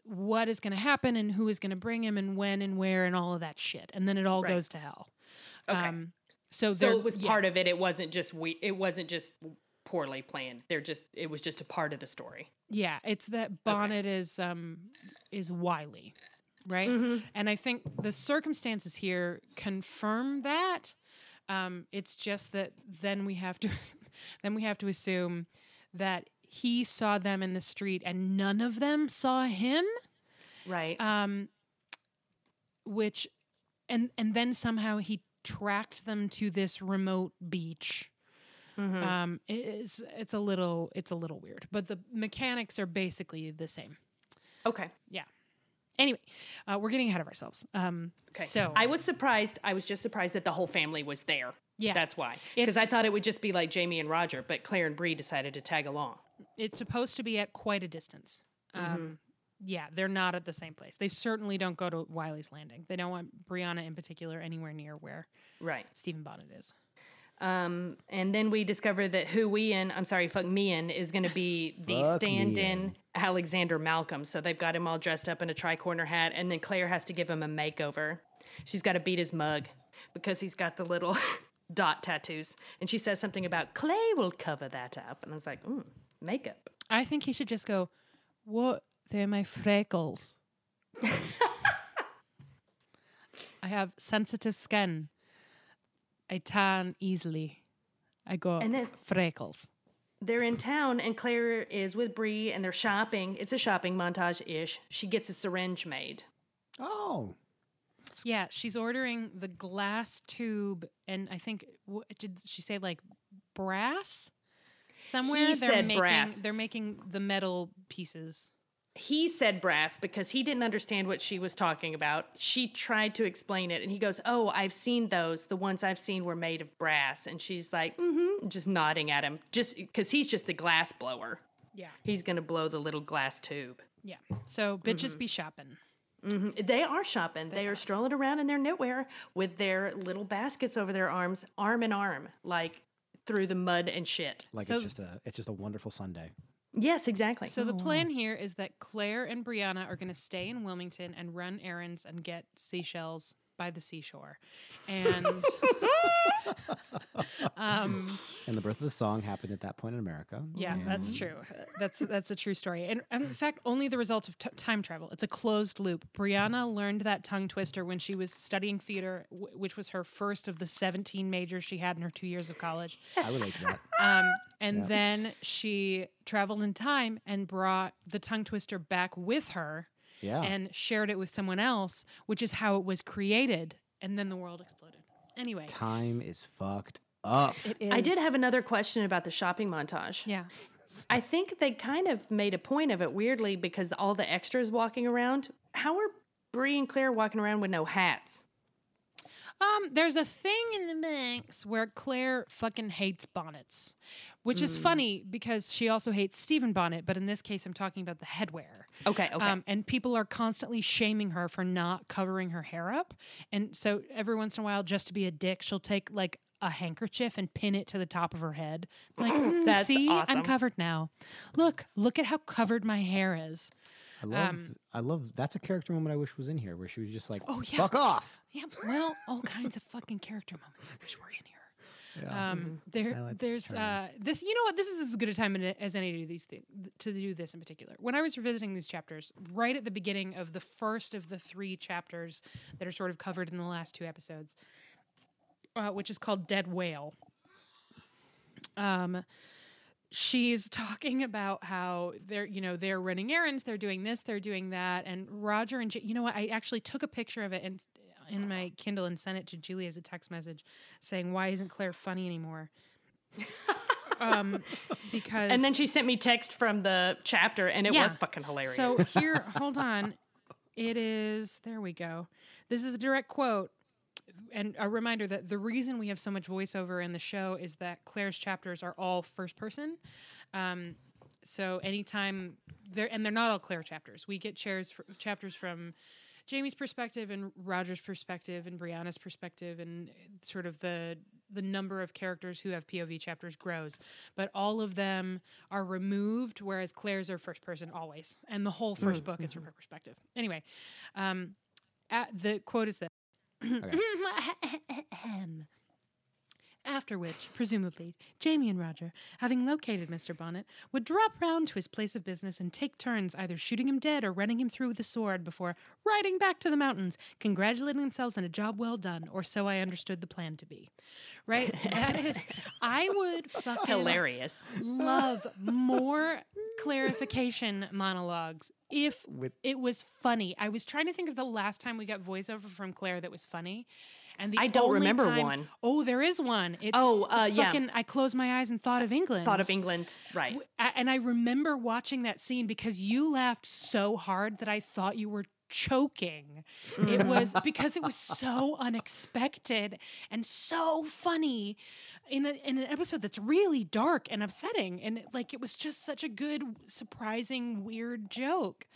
what is going to happen and who is going to bring him and when and where and all of that shit. And then it all Right. goes to hell. okay. Um, so so it was yeah. part of it. It wasn't just we it wasn't just poorly planned. They're just it was just a part of the story. Yeah, it's that Bonnet is um is wily, right? Mm-hmm. And I think the circumstances here confirm that. Um, it's just that then we have to *laughs* then we have to assume that he saw them in the street and none of them saw him. Right. Um, which and and then somehow he tracked them to this remote beach. Mm-hmm. Um, it is it's a little it's a little weird, but the mechanics are basically the same. okay. Yeah. Anyway, uh, we're getting ahead of ourselves. Um, Okay. so I was surprised. I was just surprised that the whole family was there. Yeah. That's why. Because I thought it would just be like Jamie and Roger, but Claire and Bree decided to tag along. it's supposed to be at quite a distance. Um, Mm-hmm. Yeah, they're not at the same place. They certainly don't go to Wylie's Landing. They don't want Brianna in particular anywhere near where Right. Stephen Bonnet is. Um, and then we discover that who we in, I'm sorry, Fuck me in is going to be the stand in Alexander Malcolm. So they've got him all dressed up in a tri-corner hat, and then Claire has to give him a makeover. She's got to beat his mug because he's got the little *laughs* dot tattoos. And she says something about clay will cover that up. And I was like, mm, makeup. I think he should just go, What? They're my freckles. I have sensitive skin. I tan easily. I got And then- freckles. They're in town, and Claire is with Bree, and they're shopping. It's a shopping montage ish. She gets a syringe made. Oh, Yeah, she's ordering the glass tube, and I think what, did she say like brass? Somewhere He they're said making brass. they're making the metal pieces. He said brass because he didn't understand what she was talking about. She tried to explain it, and he goes, "Oh, I've seen those. The ones I've seen were made of brass." And she's like, "Mm-hmm," just nodding at him, just because he's just the glass blower. Yeah. He's gonna blow the little glass tube. Yeah. So bitches Mm-hmm. be shopping. They are shopping. They are strolling around in their knitwear with their little baskets over their arms, arm in arm, like through the mud and shit. Like So- it's just a it's just a wonderful Sunday. Yes, exactly. So the oh. plan here is that Claire and Brianna are going to stay in Wilmington and run errands and get seashells by the seashore. And *laughs* um, And the birth of the song happened at that point in America. yeah, that's true. That's that's a true story. And, and in fact, only the result of t- time travel. It's a closed loop. Brianna learned that tongue twister when she was studying theater, w- which was her first of the 17 majors she had in her 2 years of college. I relate to that. Um, and then she traveled in time and brought the tongue twister back with her Yeah. and shared it with someone else, which is how it was created. And then the world exploded. Anyway, Time is fucked up. it is. I did have another question about the shopping montage. Yeah. I think they kind of made a point of it weirdly because all the extras walking around. How are Bree and Claire walking around with no hats? Um, there's a thing in the mix where Claire fucking hates bonnets, which is funny because she also hates Stephen Bonnet, but in this case, I'm talking about the headwear. Okay, okay. Um, and people are constantly shaming her for not covering her hair up. And so every once in a while, just to be a dick, she'll take like a handkerchief and pin it to the top of her head. *clears throat* Like, "Mm, That's see, awesome. I'm covered now. Look, look at how covered my hair is. I love Um, I love that's a character moment I wish was in here where she was just like, Oh, yeah. fuck off. Yeah, well, all kinds of fucking character moments. I wish were in here. Yeah. Um, there, Highlights there's uh, this. You know what? This is as good a time as any to do these things. To do this in particular. When I was revisiting these chapters, right at the beginning of the first of the three chapters that are sort of covered in the last two episodes, uh, which is called "Dead Whale." Um, she's talking about how they're you know they're running errands they're doing this they're doing that and roger and J- you know what i actually took a picture of it and in my kindle and sent it to julie as a text message saying why isn't claire funny anymore *laughs* um because and then she sent me text from the chapter, and it Yeah. was fucking hilarious. so *laughs* here hold on it is there we go this is a direct quote and a reminder that the reason we have so much voiceover in the show is that Claire's chapters are all first person. Um, so anytime they're and they're not all Claire chapters. We get chairs fr- chapters from Jamie's perspective and Roger's perspective and Brianna's perspective and sort of the the number of characters who have POV chapters grows. But all of them are removed, whereas Claire's are first person always, and the whole 1st book is from her perspective. Anyway, um, at, the quote is this. *laughs* After which, presumably, Jamie and Roger, having located Mr. Bonnet, would drop round to his place of business and take turns either shooting him dead or running him through with a sword before riding back to the mountains, congratulating themselves on a job well done, or so I understood the plan to be. Right? That is, I would *laughs* fucking hilarious. love more clarification monologues if With- it was funny. I was trying to think of the last time we got voiceover from Claire that was funny. And the I don't remember time- one. Oh, there is one. It's Oh, uh, yeah. fucking I closed my eyes and thought of England. Thought of England, right? And I remember watching that scene because you laughed so hard that I thought you were choking. It was *laughs* because it was so unexpected and so funny in, a, in an episode that's really dark and upsetting. And it- like it was just such a good, surprising, weird joke.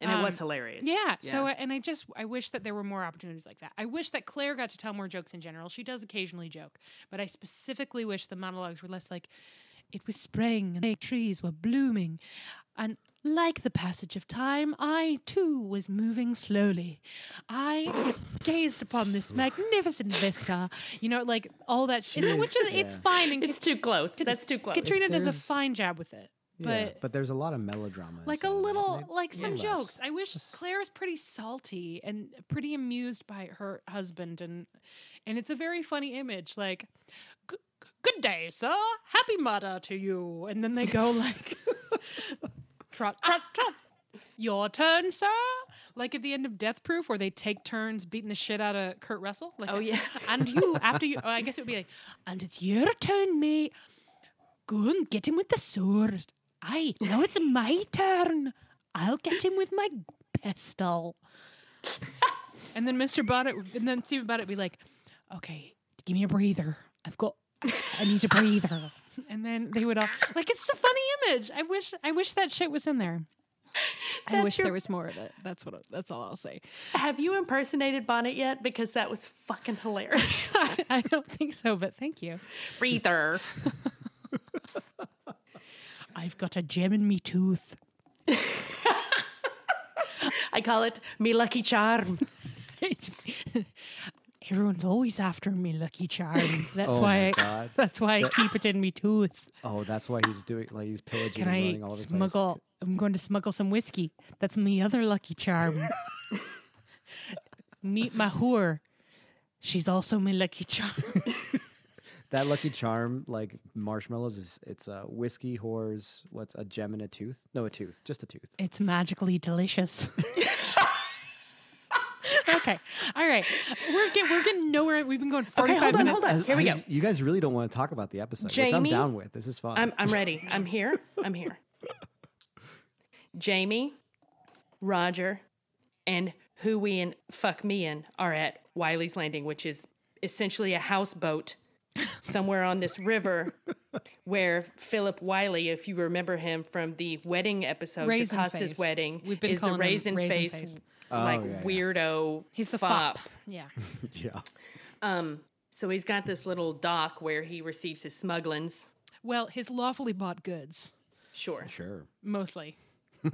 And it was Um, hilarious. Yeah. So, uh, and I just, I wish that there were more opportunities like that. I wish that Claire got to tell more jokes in general. She does occasionally joke, but I specifically wish the monologues were less like, it was spring and the trees were blooming. And like the passage of time, I too was moving slowly. I *laughs* gazed upon this magnificent vista. You know, like all that shit, which is, it's fine. And it's too close. That's too close. Caitriona does a fine job with it. Yeah, But but there's a lot of melodrama. like a inside of it. little Maybe- like some less. jokes i wish claire is pretty salty and pretty amused by her husband and and it's a very funny image like good day sir happy murder to you and then they go *laughs* like trot trot trot your turn sir like at the end of death proof where they take turns beating the shit out of kurt russell like Oh, yeah. *laughs* and you after you oh, i guess it would be like and it's your turn mate Go and get him with the sword. Aye, now it's my turn. I'll get him with my pistol. and then Mr. Bonnet, and then Stephen Bonnet would be like, okay, give me a breather. I've got, I need a breather. *laughs* And then they would all, like, it's a funny image. I wish, I wish that shit was in there. I That's wish your- there was more of it. That's what, that's all I'll say. Have you impersonated Bonnet yet? Because that was fucking hilarious. *laughs* I don't think so, but thank you. Breather. *laughs* I've got a gem in me tooth. *laughs* I call it me lucky charm. *laughs* It's, *laughs* everyone's always after me, Lucky Charm. That's Oh why. my I, God. that's why I keep it in me tooth. Oh, that's why he's doing like he's pillaging Can and I all over the place. smuggle? I'm going to smuggle some whiskey. That's me other Lucky Charm. Meet my whore. She's also my Lucky Charm. That Lucky Charm, like marshmallows, is it's a whiskey whores. What's a gem in a tooth? No, a tooth, just a tooth. It's magically delicious. *laughs* okay, all right. We're get, we're getting nowhere. We've been going 45 hold on, minutes. hold on. Here we go. You guys really don't want to talk about the episode, which I'm down with. This is fun. I'm I'm ready. I'm here. I'm here. *laughs* Jamie, Roger, and who we and fuck me in are at Wylie's Landing, which is essentially a houseboat somewhere on this river where Philip Wylie, if you remember him from the wedding episode, Raisin Jocasta's face. wedding, We've been is the raisin, Raisin face, face. Oh, like Oh, yeah, yeah. weirdo. He's the fop. fop. Yeah. *laughs* yeah. Um, so he's got this little dock where he receives his smugglings. Well, his lawfully bought goods, Sure. Sure. mostly.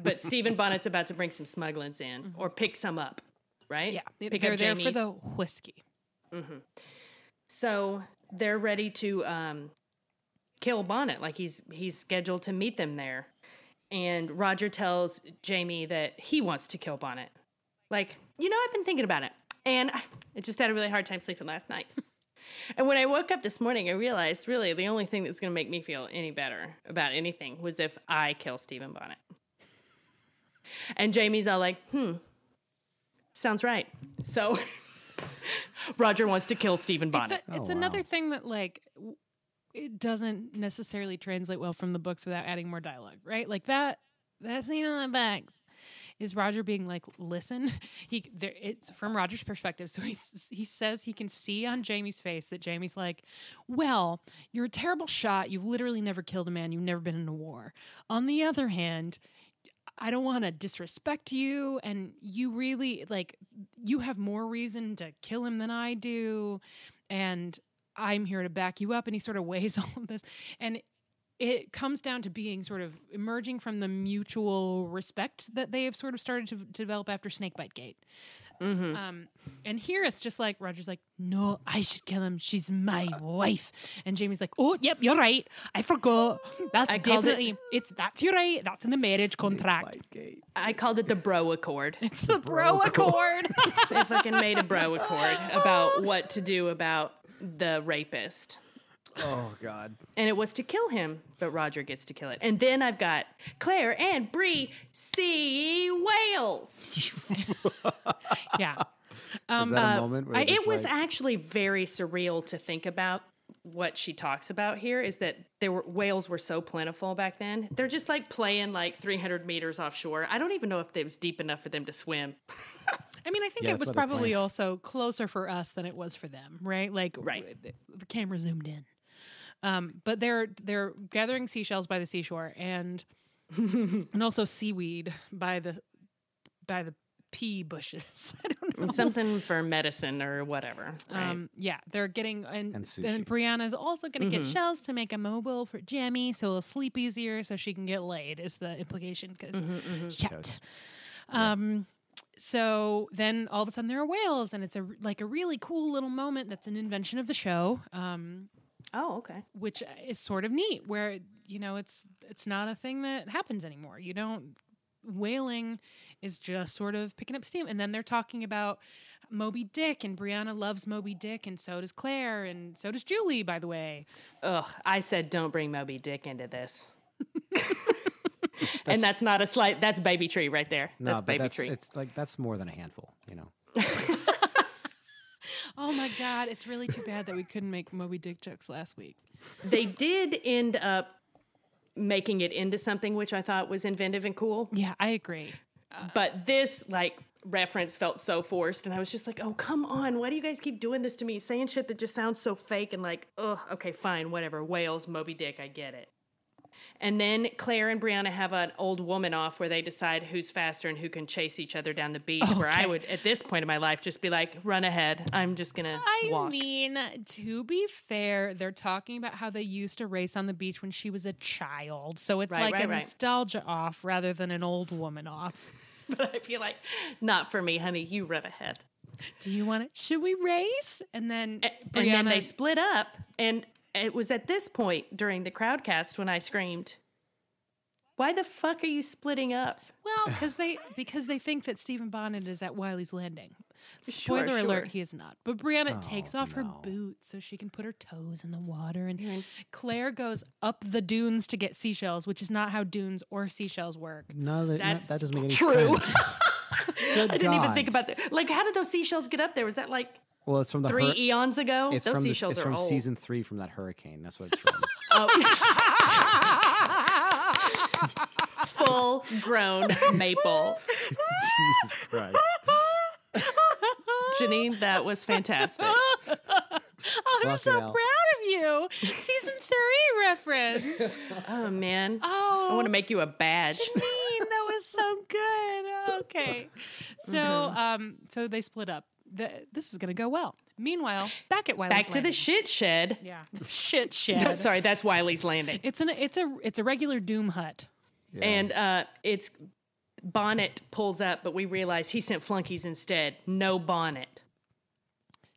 but Stephen Bonnet's about to bring some smugglings in mm-hmm. or pick some up, right? Yeah, pick they're up there for the whiskey. Mm-hmm. So they're ready to um, kill Bonnet. Like he's he's scheduled to meet them there, and Roger tells Jamie that he wants to kill Bonnet. Like you know, I've been thinking about it, and I, I just had a really hard time sleeping last night. *laughs* and when I woke up this morning, I realized really the only thing that's going to make me feel any better about anything was if I kill Stephen Bonnet. And Jamie's all like, "Hmm, sounds right." So. *laughs* *laughs* Roger wants to kill Stephen It's, Bonnet. a, it's Oh, another wow. thing that like w- it doesn't necessarily translate well from the books without adding more dialogue, right? Like that that scene on the back is Roger being like, "Listen, *laughs* he there." It's from Roger's perspective, so he he says he can see on Jamie's face that Jamie's like, "Well, you're a terrible shot. You've literally never killed a man. You've never been in a war. On the other hand." I don't want to disrespect you and you really like you have more reason to kill him than I do and I'm here to back you up and he sort of *laughs* weighs all of this and it comes down to being sort of emerging from the mutual respect that they have sort of started to, develop after Snakebite Gate. Um, and here it's just like Roger's like, no, I should kill him. She's my wife. And Jamie's like, oh, yep, you're right. I forgot. That's I called it- definitely it's that's you're right. That's in the marriage contract. I called it the bro accord. It's the bro accord. *laughs* they fucking made a bro accord about what to do about the rapist. Oh God. And it was to kill him, but Roger gets to kill it. And then I've got Claire and Bree see whales. *laughs* yeah. Is um, that a uh, moment where I- It just was like, actually very surreal to think about what she talks about here is that there were whales were so plentiful back then. They're just like playing like 300 meters offshore. I don't even know if it was deep enough for them to swim. I mean, I think Yeah, it was probably also closer for us than it was for them, right? Like, Right. The, the camera zoomed in. Um, but they're they're gathering seashells by the seashore and *laughs* and also seaweed by the by the pea bushes. *laughs* I don't know. Something for medicine or whatever. Right? Um, yeah, they're getting and And then sushi. Brianna's also going to get shells to make a mobile for Jamie, so it'll sleep easier, so she can get laid. Is the implication? Because shit. Totes. Um, so then all of a sudden there are whales, and it's a like a really cool little moment that's an invention of the show. Um, oh, okay. which is sort of neat where you know it's it's not a thing that happens anymore you don't whaling is just sort of picking up steam and then they're talking about moby dick and brianna loves moby dick and so does claire and so does julie by the way Ugh, I said don't bring Moby Dick into this. and that's not a slight. That's baby tree right there. No, that's but baby that's tree. it's like that's more than a handful, you know. *laughs* oh my god it's really too bad that we couldn't make moby dick jokes last week They did end up making it into something which I thought was inventive and cool. Yeah, I agree. But this like reference felt so forced, and I was just like, "Oh, come on! Why do you guys keep doing this to me? Saying shit that just sounds so fake and like, ugh, okay, fine, whatever. Whales, Moby Dick, I get it." And then Claire and Brianna have an old woman off where they decide who's faster and who can chase each other down the beach. Where I would, at this point in my life, just be like, "Run ahead! I'm just gonna I walk." mean, to be fair, they're talking about how they used to race on the beach when she was a child. So it's Right, like right, a right. nostalgia off rather than an old woman off. *laughs* but I feel like, not for me, honey. You run ahead. Do you want it? Should we race? And then and then they split up and it was at this point during the crowdcast when i screamed why the fuck are you splitting up Well, because they because they think that Stephen Bonnet is at Wylie's Landing. Sure, Spoiler alert, he is not. But Brianna Oh, takes off her boots so she can put her toes in the water, and Claire goes up the dunes to get seashells, which is not how dunes or seashells work. No, that, no, that doesn't make any true. sense. *laughs* Good i didn't even think about that like how did those seashells get up there was that like Well, it's from the three hur- eons ago It's those from the, seashells it's are from old season three from that hurricane. That's what it's from. *laughs* *laughs* full grown maple Jesus Christ. janine that was fantastic *laughs* Oh, I'm Fuck so proud of you. Season three reference. oh man Oh, i want to make you a badge Janine, that was so good. Okay, so um, so they split up. The, this is gonna go well. Meanwhile, back at Wylie's back to the Landing. shit shed yeah *laughs* shit *laughs* shed. sorry that's wylie's landing It's an it's a it's a regular Doom hut. and uh, it's bonnet pulls up, but we realize he sent flunkies instead. No bonnet.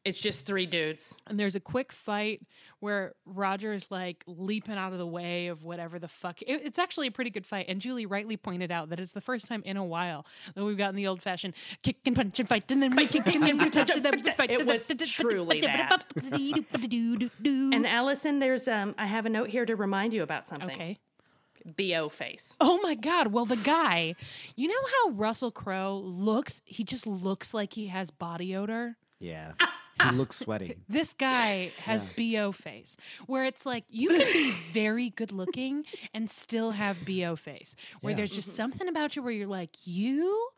It's just three dudes. And there's a quick fight where Roger is like leaping out of the way of whatever the fuck. It, it's actually a pretty good fight. And Julie rightly pointed out that it's the first time in a while that we've gotten the old fashioned kick and punch and fight, and then we kick and then we punch and then we *laughs* fight. It was truly that. And *laughs* Allison, there's um, I have a note here to remind you about something. okay. Bo face. Oh my God. Well, the guy, you know how Russell Crowe looks? He just looks like he has body odor. Yeah. *laughs* He ah, looks sweaty. *laughs* This guy has BO face, where it's like you can be very good looking and still have BO face, where Yeah. there's just mm-hmm. something about you where you're like, you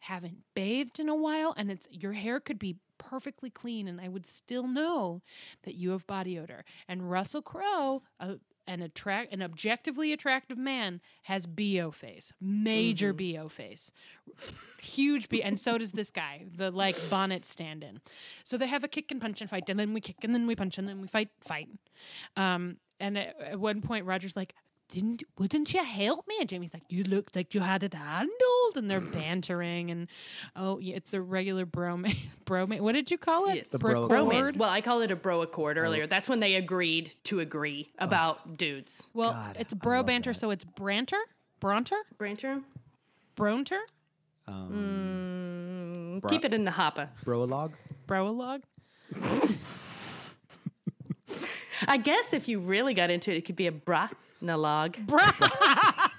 haven't bathed in a while, and it's your hair could be perfectly clean, and I would still know that you have body odor. And Russell Crowe, a, an attract, an objectively attractive man, has BO face, major BO face huge be and so does this guy the like bonnet stand-in. So they have a kick and punch and fight and then we kick and then we punch and then we fight fight. Um and at, at one point roger's like didn't wouldn't you help me and jamie's like you looked like you had it handled and they're *clears throat* bantering and oh yeah it's a regular bromance *laughs* bromance what did you call it Yes. The bro- Brick Bromance. Well, I called it a bro accord earlier. That's when they agreed to agree about dudes. well God, it's bro banter that. so it's branter branter Brancher, bronter Um, Bro- keep it in the hopper. Broalog? broalog *laughs* I guess if you really got into it, it could be a *laughs* branologue.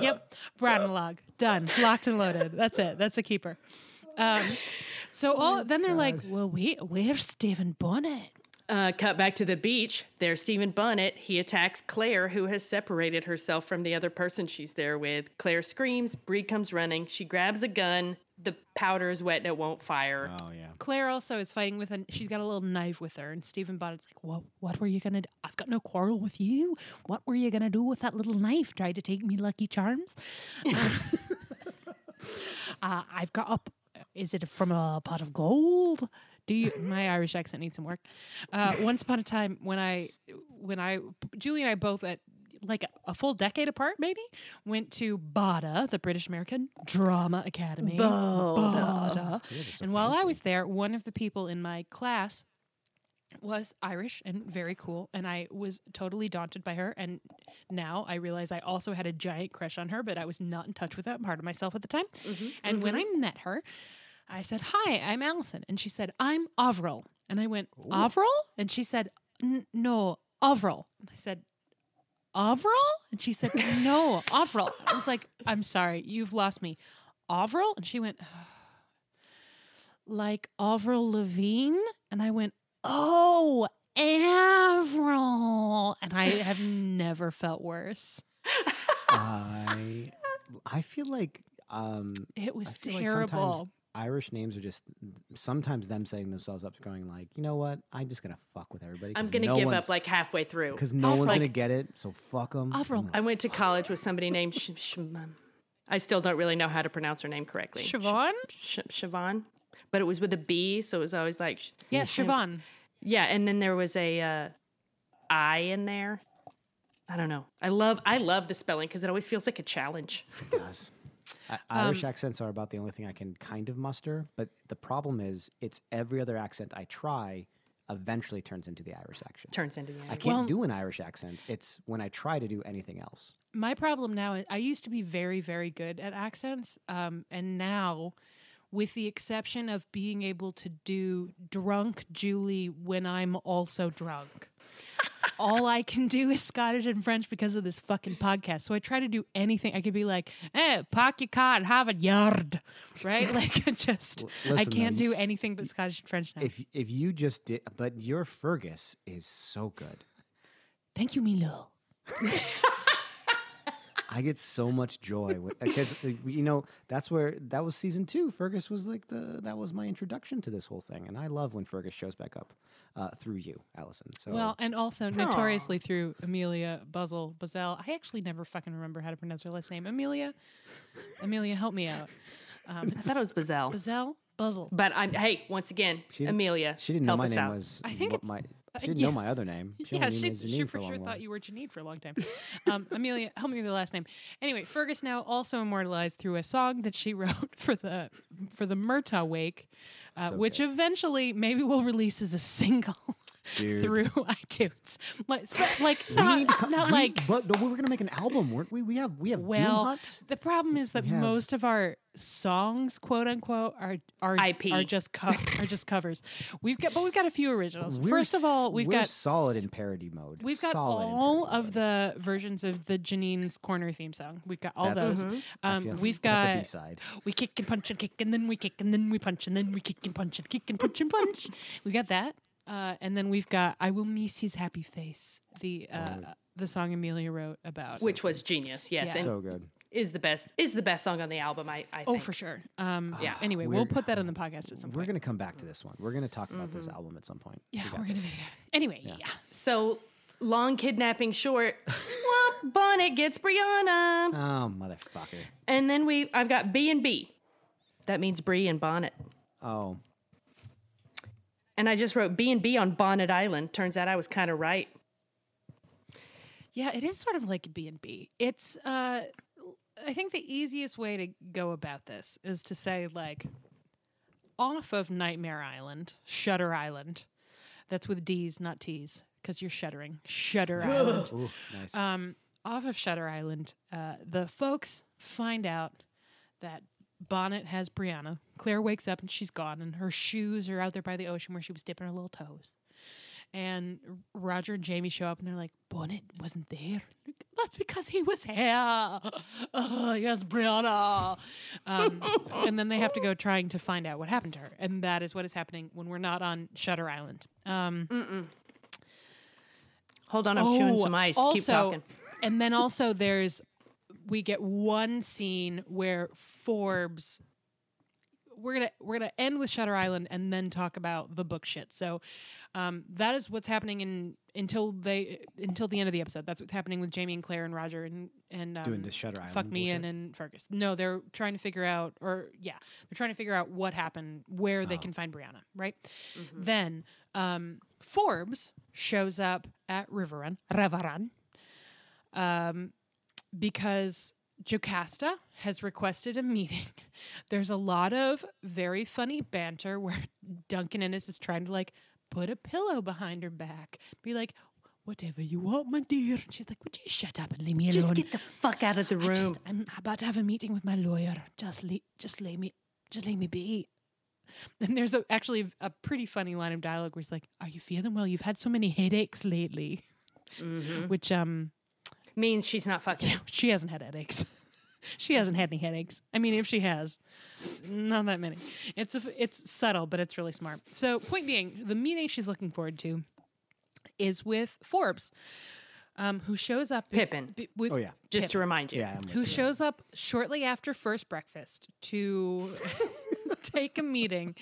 yep, Branalog. Done. Locked and loaded. That's it. That's a keeper. Um, so all then they're like, well, we where's Stephen Bonnet? Uh, cut back to the beach. There's Stephen Bonnet. He attacks Claire, who has separated herself from the other person she's there with. Claire screams. Bree comes running. She grabs a gun. The powder is wet and it won't fire. Oh, yeah. Claire also is fighting with a. She's got a little knife with her, and Stephen Bonnet's like, "What? What were you gonna? do? I've got no quarrel with you. What were you gonna do with that little knife? Try to take me Lucky Charms? *laughs* uh, I've got up. Is it from a pot of gold? Do you? My Irish accent needs some work. Uh, once upon a time, when I, when I, Julie and I both at like a, full decade apart, maybe went to BADA, the British American Drama Academy. BADA. And while I was there, one of the people in my class was Irish and very cool, and I was totally daunted by her. And now I realize I also had a giant crush on her, but I was not in touch with that part of myself at the time. and when I met her, I said, "Hi, I'm Allison," and she said, "I'm Avril," and I went, "Avril," and she said, "N- "No, Avril," and I said. Avril? And she said, No, Avril. I was like, I'm sorry, you've lost me. Avril? And she went, *sighs* like Avril Lavigne? And I went, Oh, Avril, and I have *laughs* never felt worse. I I feel like um It was I feel like terrible. sometimes Irish names are just sometimes them setting themselves up to going like, you know what? I'm just gonna fuck with everybody. I'm gonna give up like halfway through. because no I'll one's like- gonna get it. So fuck them. Avril. I went to college *laughs* with somebody named Sh- Sh- um, I still don't really know how to pronounce her name correctly. Siobhan? Sh- Siobhan, but it was with a B, so it was always like sh- Yeah, Siobhan. yeah. And then there was a uh, I in there. I don't know. I love I love the spelling because it always feels like a challenge. It does. I- Irish accents are about the only thing I can kind of muster, but the problem is it's every other accent I try eventually turns into the Irish accent. Turns into the Irish. I can't Well- do an Irish accent. It's when I try to do anything else. My problem now is I used to be very, very good at accents. Um, and now, with the exception of being able to do drunk Julie when I'm also drunk, all I can do is Scottish and French because of this fucking podcast. So I try to do anything. I could be like, eh, park your car and have a yard, right? *laughs* Like, I just, I listen, though, can't you- do anything but Scottish and French now. If if you just did, but your Fergus is so good. Thank you, Milo. *laughs* I get so much joy because uh, uh, you know that's where that was season two. Fergus was like the that was my introduction to this whole thing, and I love when Fergus shows back up uh, through you, Allison. So Well, and also notoriously through Amelia Buzzle Buzzell. I actually never fucking remember how to pronounce her last name. Amelia, Amelia, help me out. Um, I thought it was Bazell. Buzzell, Buzzle. But I'm hey, once again, She- Amelia. she didn't know help my us name out. was. I think what it's- my. Uh, She didn't yeah. know my other name. *laughs* She yeah, she, she Janine for sure thought you were Janine for a long time. Um, *laughs* Amelia, help me with the last name. Anyway, Fergus now also immortalized through a song that she *laughs* wrote for the for the Murtagh Wake, uh, So which good. eventually maybe will release as a single Dude. through *laughs* iTunes. Like, sp- *gasps* like We not, need to come- not we- like but we were gonna make an album, weren't we? We have we have Doom Well, the problem is that have- most of our songs, quote unquote, are are IP. are just co- are just covers. We've got, but we've got a few originals. We're First of all, we've we're got solid in parody mode. we've got solid all of mode. the versions of the Janine's Corner theme song. We've got all That's a- those. I Um, feel- we've that's a got B-side. we kick and punch and kick and then we kick and then we punch and then we kick and punch and kick and punch and punch. we got that, uh, and then we've got I will miss his happy face. The uh, the song Amelia wrote about which was genius. Yes, Yeah. so good. is the best is the best song on the album. I, I Oh, think. for sure. Um, Yeah. Anyway, We're- we'll put that on the podcast at some point. We're point. gonna come back to this one. We're gonna talk about this album at some point. yeah, we we're gonna this. do. Anyway, yeah. So long kidnapping short. *laughs* Womp, Bonnet gets Brianna, Oh motherfucker. and then we I've got B and B. That means Bree and Bonnet. Oh, And I just wrote B and B on Bonnet Island. Turns out I was kind of right. Yeah, it is sort of like a B&B. It's uh I think the easiest way to go about this is to say like off of Nightmare Island, Shutter Island. That's with D's, not T's, because you're shuddering. Shutter *laughs* Island. Ooh, nice. Um, off of Shutter Island, uh, the folks find out that Bonnet has Brianna. Claire wakes up and she's gone, and her shoes are out there by the ocean where she was dipping her little toes. And Roger and Jamie show up, and they're like, "Bonnet wasn't there. That's because he was here. Oh, *laughs* yes, Brianna." Um, *laughs* and then they have to go trying to find out what happened to her, and that is what is happening when we're not on Shutter Island. Um, Hold on, I'm chewing Oh, some ice. Keep also- talking. And then also there's we get one scene where Forbes we're gonna we're gonna end with Shutter Island and then talk about the book shit. So um, that is what's happening in until they until the end of the episode. That's what's happening with Jamie and Claire and Roger and and um, Doing this Shutter Island Fuck me in bullshit? and Fergus. No, they're trying to figure out or yeah, they're trying to figure out what happened, where Oh. they can find Brianna. Right. Mm-hmm. Then um, Forbes shows up at Riverrun, Riverrun, um, because Jocasta has requested a meeting. *laughs* There's a lot of very funny banter where *laughs* Duncan Innes is trying to like put a pillow behind her back, be like, "Whatever you want, my dear." And she's like, "Would you shut up and leave me alone?" Just get the fuck out of the room. just, I'm about to have a meeting with my lawyer. Just leave, just lay me, just leave me be. *laughs* And there's a, actually a pretty funny line of dialogue where he's like, "Are you feeling well? You've had so many headaches lately," which um, Means she's not fucking. she hasn't had headaches. *laughs* she hasn't had any headaches. I mean, if she has, not that many. It's a, it's subtle, but it's really smart. So, point being, the meeting she's looking forward to is with Forbes, um, who shows up Pippin. b- with Oh yeah, Just to remind you. yeah. I'm who you. shows up shortly after first breakfast to *laughs* take a meeting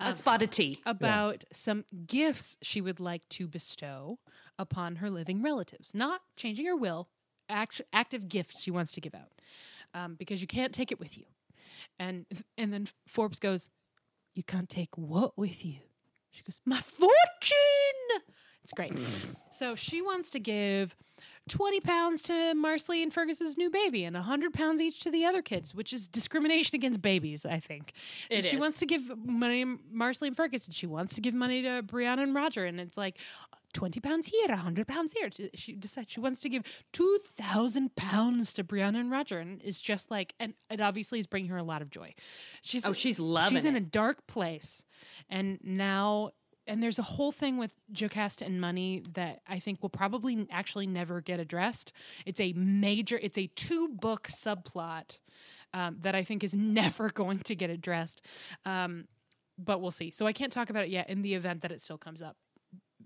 A spot of tea. about some gifts she would like to bestow upon her living relatives. Not changing her will, act- active gifts she wants to give out um, because you can't take it with you. And and then Forbes goes, "You can't take what with you?" She goes, "My fortune." It's great. *laughs* so she wants to give. 20 pounds to Marsali and Fergus's new baby and 100 pounds each to the other kids, which is discrimination against babies, I think. It And she is. wants to give money to Marsali and Fergus, and she wants to give money to Brianna and Roger, and it's like 20 pounds here, 100 pounds here. She- decides she wants to give 2,000 pounds to Brianna and Roger, and it's just like, and it obviously is bringing her a lot of joy. She's Oh, she's loving She's in a dark place, and now. And there's a whole thing with Jocasta and money that I think will probably actually never get addressed. It's a major, it's a two book subplot um, that I think is *laughs* never going to get addressed. Um, but we'll see. So I can't talk about it yet in the event that it still comes up.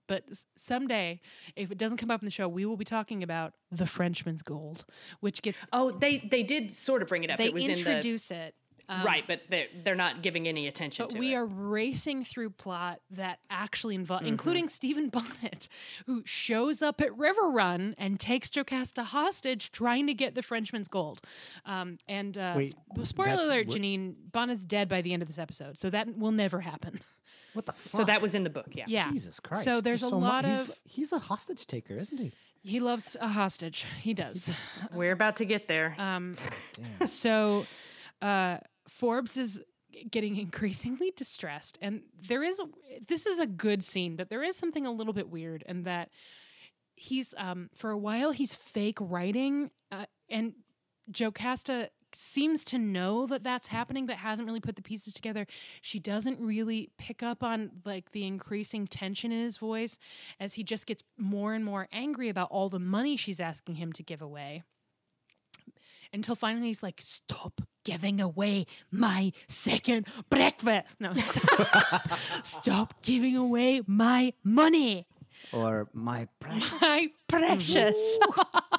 But someday, if it doesn't come up in the show, we will be talking about the Frenchman's Gold, which gets Oh, they they did sort of bring it up. they it was introduce it. in the right, but they're they're not giving any attention to it. But to we it. are racing through plot that actually involve, Mm-hmm. including Stephen Bonnet, *laughs* who shows up at River Run and takes Jocasta hostage, trying to get the Frenchman's gold. Um, and uh, Wait, sp- spoiler alert, what- Janine Bonnet's dead by the end of this episode, so that will never happen. *laughs* What the fuck? so that was in the book. Yeah. Yeah, Jesus Christ. So there's, a so mu- lot he's, of He's a hostage taker, isn't he? he loves a hostage. He does. *laughs* We're about to get there. Um, so uh, Forbes is getting increasingly distressed, and there is a, this is a good scene, but there is something a little bit weird, and that he's um, for a while he's fake writing, uh, and Jocasta seems to know that that's mm-hmm. happening but hasn't really put the pieces together she doesn't really pick up on like the increasing tension in his voice as he just gets more and more angry about all the money she's asking him to give away until finally he's like, "Stop giving away my second breakfast! No, *laughs* stop, stop giving away my money, Or my precious. my precious." Mm-hmm.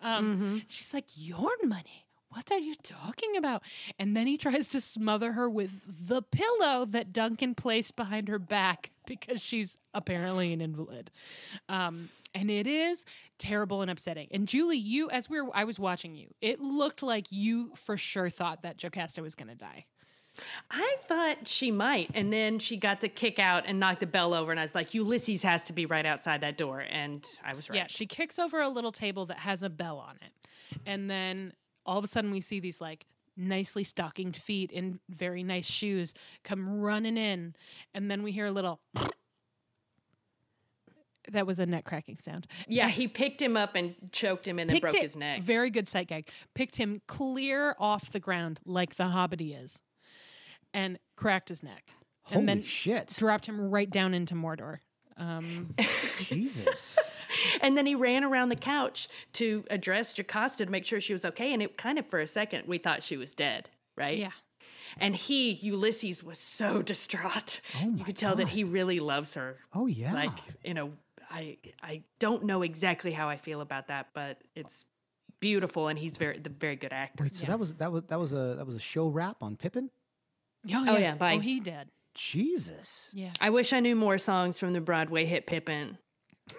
*laughs* um, mm-hmm. She's like, "Your money." What are you talking about? And then he tries to smother her with the pillow that Duncan placed behind her back *laughs* because she's apparently an invalid. Um, and it is terrible and upsetting. And Julie, you, as we were, I was watching you, it looked like you for sure thought that Jocasta was going to die. I thought she might, and then she got the kick out and knocked the bell over, and I was like, Ulysses has to be right outside that door, and I was right. Yeah, she kicks over a little table that has a bell on it. And then all of a sudden we see these like nicely stockinged feet in very nice shoes come running in. And then we hear a little *laughs* that was a neck cracking sound. Yeah, he picked him up and choked him, and then Picked broke it- his neck. Very good sight gag. Picked him clear off the ground like the hobbit he is. And cracked his neck. Holy and then shit. dropped him right down into Mordor. Um, *laughs* Jesus. *laughs* And then he ran around the couch to address Jocasta to make sure she was okay. And it kind of for a second we thought she was dead, right? yeah. And he, Ulysses, was so *laughs* distraught. Oh you could tell that he really loves her. Oh, yeah. Like, you know, I I don't know exactly how I feel about that, but it's beautiful, and he's very the very good actor. Wait, so that was that was that was a that was a show wrap on Pippin? Oh, yeah. Oh, yeah, bye. Oh, he did. Jesus. Yeah. I wish I knew more songs from the Broadway hit Pippin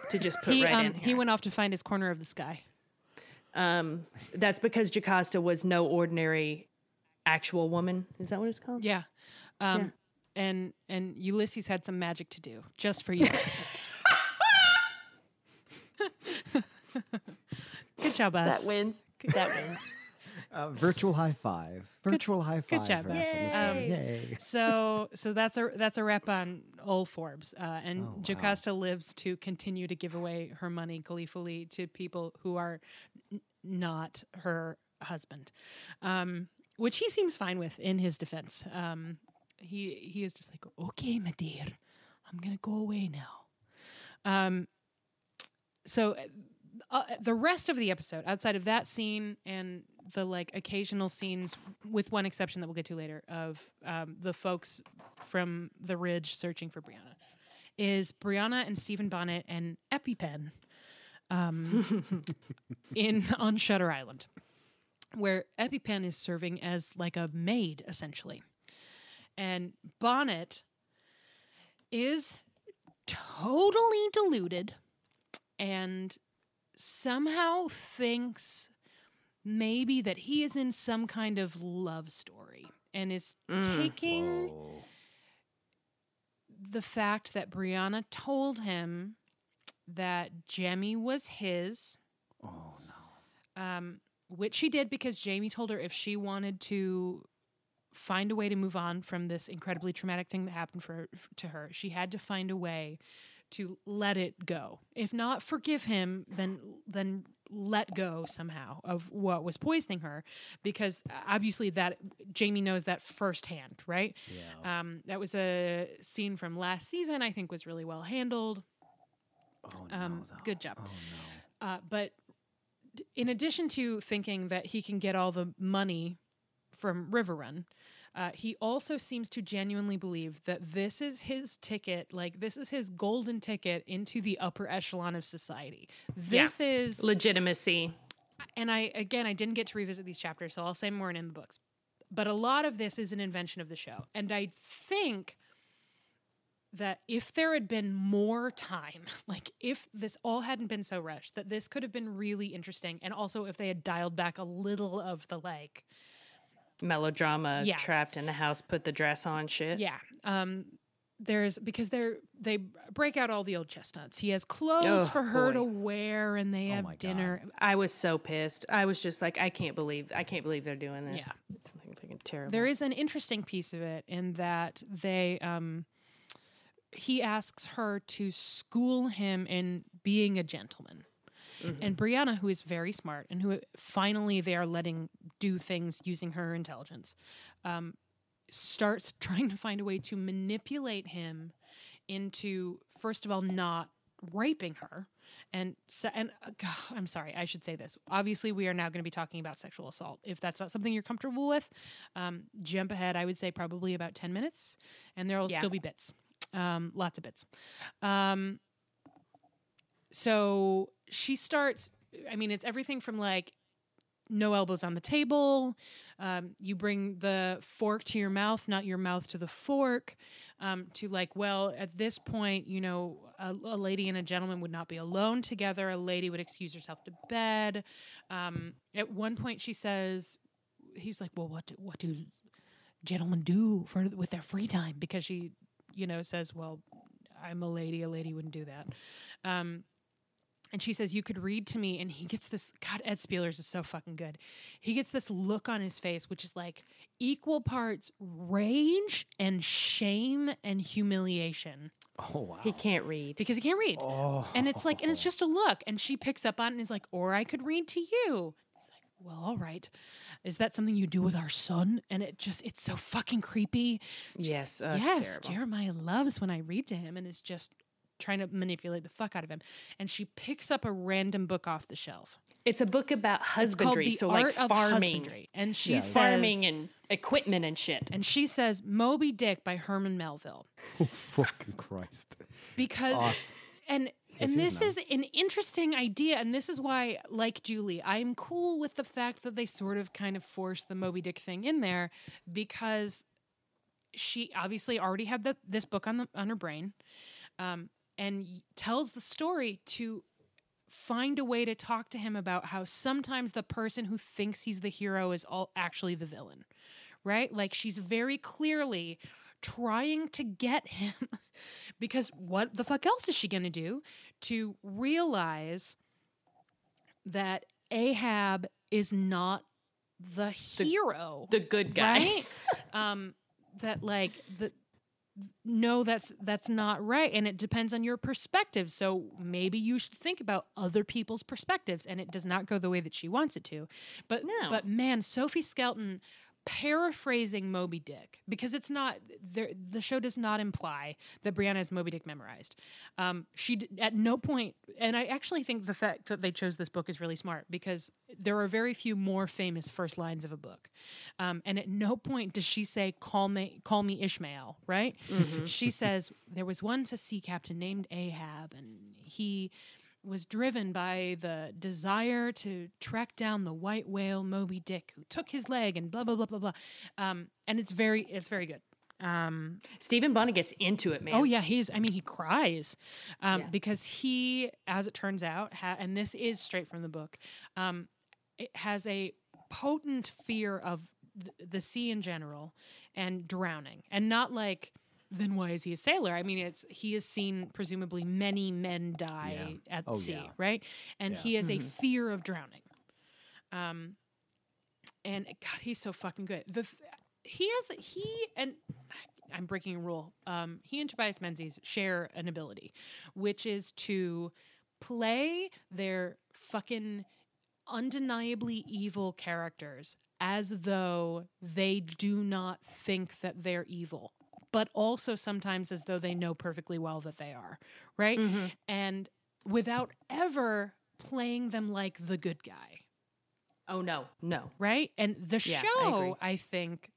to just put He, right um, in he went off to find his corner of the sky. um, that's because Jocasta was no ordinary actual woman. Is that what it's called? Yeah. Um, And and Ulysses had some magic to do just for you. *laughs* *laughs* Good job, us. That wins. That wins. Uh, virtual high five. Virtual high five. good job, for us guys. on this Um. Yay. so so that's a that's a rep on old Forbes, uh, and Oh, wow. Lives to continue to give away her money gleefully to people who are n- not her husband, um, which he seems fine with. In his defense, um, he he is just like, okay, my dear, I'm gonna go away now. Um, so uh, the rest of the episode, outside of that scene and the like occasional scenes, with one exception that we'll get to later, of um, the folks from the ridge searching for Brianna, is Brianna and Stephen Bonnet and EpiPen um, *laughs* in on Shutter Island, where EpiPen is serving as like a maid essentially, and Bonnet is totally deluded and somehow thinks maybe that he is in some kind of love story and is taking the fact that Brianna told him that Jemmy was his. Oh no. Um, which she did because Jamie told her if she wanted to find a way to move on from this incredibly traumatic thing that happened for to her, she had to find a way to let it go. If not forgive him, then then let go somehow of what was poisoning her because obviously that Jamie knows that firsthand, right? Yeah. Um, that was a scene from last season I think was really well handled. oh no. Um, though. good job. Oh no. Uh, but in addition to thinking that he can get all the money from River Run, uh, he also seems to genuinely believe that this is his ticket, like this is his golden ticket into the upper echelon of society. This is, Legitimacy. and I again, I didn't get to revisit these chapters, so I'll say more in the books. But a lot of this is an invention of the show, and I think that if there had been more time, *laughs* like if this all hadn't been so rushed, that this could have been really interesting. And also if they had dialed back a little of the like, Melodrama. Yeah. Trapped in the house, put the dress on shit. yeah. Um there's because they're they break out all the old chestnuts. He has clothes Oh, for her boy. to wear and they Oh have my God. dinner. I was so pissed. I was just like, I can't believe, I can't believe they're doing this. Yeah. It's fucking, fucking terrible. There is an interesting piece of it in that they um he asks her to school him in being a gentleman. And Brianna, who is very smart and who finally they are letting do things using her intelligence, um, starts *laughs* trying to find a way to manipulate him into, first of all, not raping her. And se- and uh, God, *sighs* I'm sorry, I should say this. Obviously, we are now going to be talking about sexual assault. If that's not something you're comfortable with, um, jump ahead. I would say probably about ten minutes, and there will Yeah. still be bits, um, lots of bits. Um, so she starts. I mean, it's everything from like no elbows on the table. Um, you bring the fork to your mouth, not your mouth to the fork. Um, to like, well, at this point, you know, a, a lady and a gentleman would not be alone together. A lady would excuse herself to bed. Um, at one point, she says, "He's like, well, what do, what do gentlemen do for with their free time?" Because she, you know, says, "Well, I'm a lady. A lady wouldn't do that." And she says, You could read to me. And he gets this God, Ed Speleers is so fucking good. He gets this look on his face, which is like equal parts rage and shame and humiliation Oh wow. he can't read. because he can't read. Oh. And it's like, and it's just a look. And she picks up on it and is like, Or I could read to you. He's like, Well, all right. Is that something you do with our son? And it just, it's so fucking creepy. She's Yes, like, uh, yes. terrible. Jeremiah loves when I read to him and it's just trying to manipulate the fuck out of him. And she picks up a random book off the shelf. It's a book about It's called husbandry, The so Art like of farming, Husbandry. And she Yeah, says, farming and equipment and shit. and she says Moby Dick by Herman Melville *laughs* Oh, fucking Christ. because Awesome. and and this is an interesting idea and this is why like Julie I'm cool with the fact that they sort of kind of forced the Moby Dick thing in there because she obviously already had the, this book on the on her brain um, and tells the story to find a way to talk to him about how sometimes the person who thinks he's the hero is all actually the villain right like she's very clearly trying to get him *laughs* because what the fuck else is she going to do to realize that Ahab is not the hero The good guy. right *laughs* um that like the no that's that's not right and it depends on your perspective so maybe you should think about other people's perspectives and it does not go the way that she wants it to but No. but man sophie skelton paraphrasing Moby Dick because it's not there. The show does not imply that Brianna has Moby Dick memorized. Um, she d- at no point, and I actually think the fact that they chose this book is really smart because there are very few more famous first lines of a book, um, and at no point does she say "Call me, call me Ishmael." Right? She says there was once a sea captain named Ahab, and he was driven by the desire to track down the white whale Moby Dick, who took his leg, and blah blah blah blah blah. Um, and it's very, it's very good. Um, Stephen Bonnet gets into it, man. oh yeah, he's. I mean, he cries um, Yeah. because he, as it turns out, ha- and this is straight from the book, um, it has a potent fear of th- the sea in general and drowning, and not like. Then why is he a sailor? I mean, it's he has seen presumably many men die at Oh, sea, yeah. right? And Yeah. he has a fear of drowning. Um, and God, he's so fucking good. The th- he has he and I'm breaking a rule. Um, he and Tobias Menzies share an ability, which is to play their fucking undeniably evil characters as though they do not think that they're evil, but also sometimes as though they know perfectly well that they are, right? Mm-hmm. And without ever playing them like the good guy Oh no, no. right? And the Yeah, show, agree. I, think,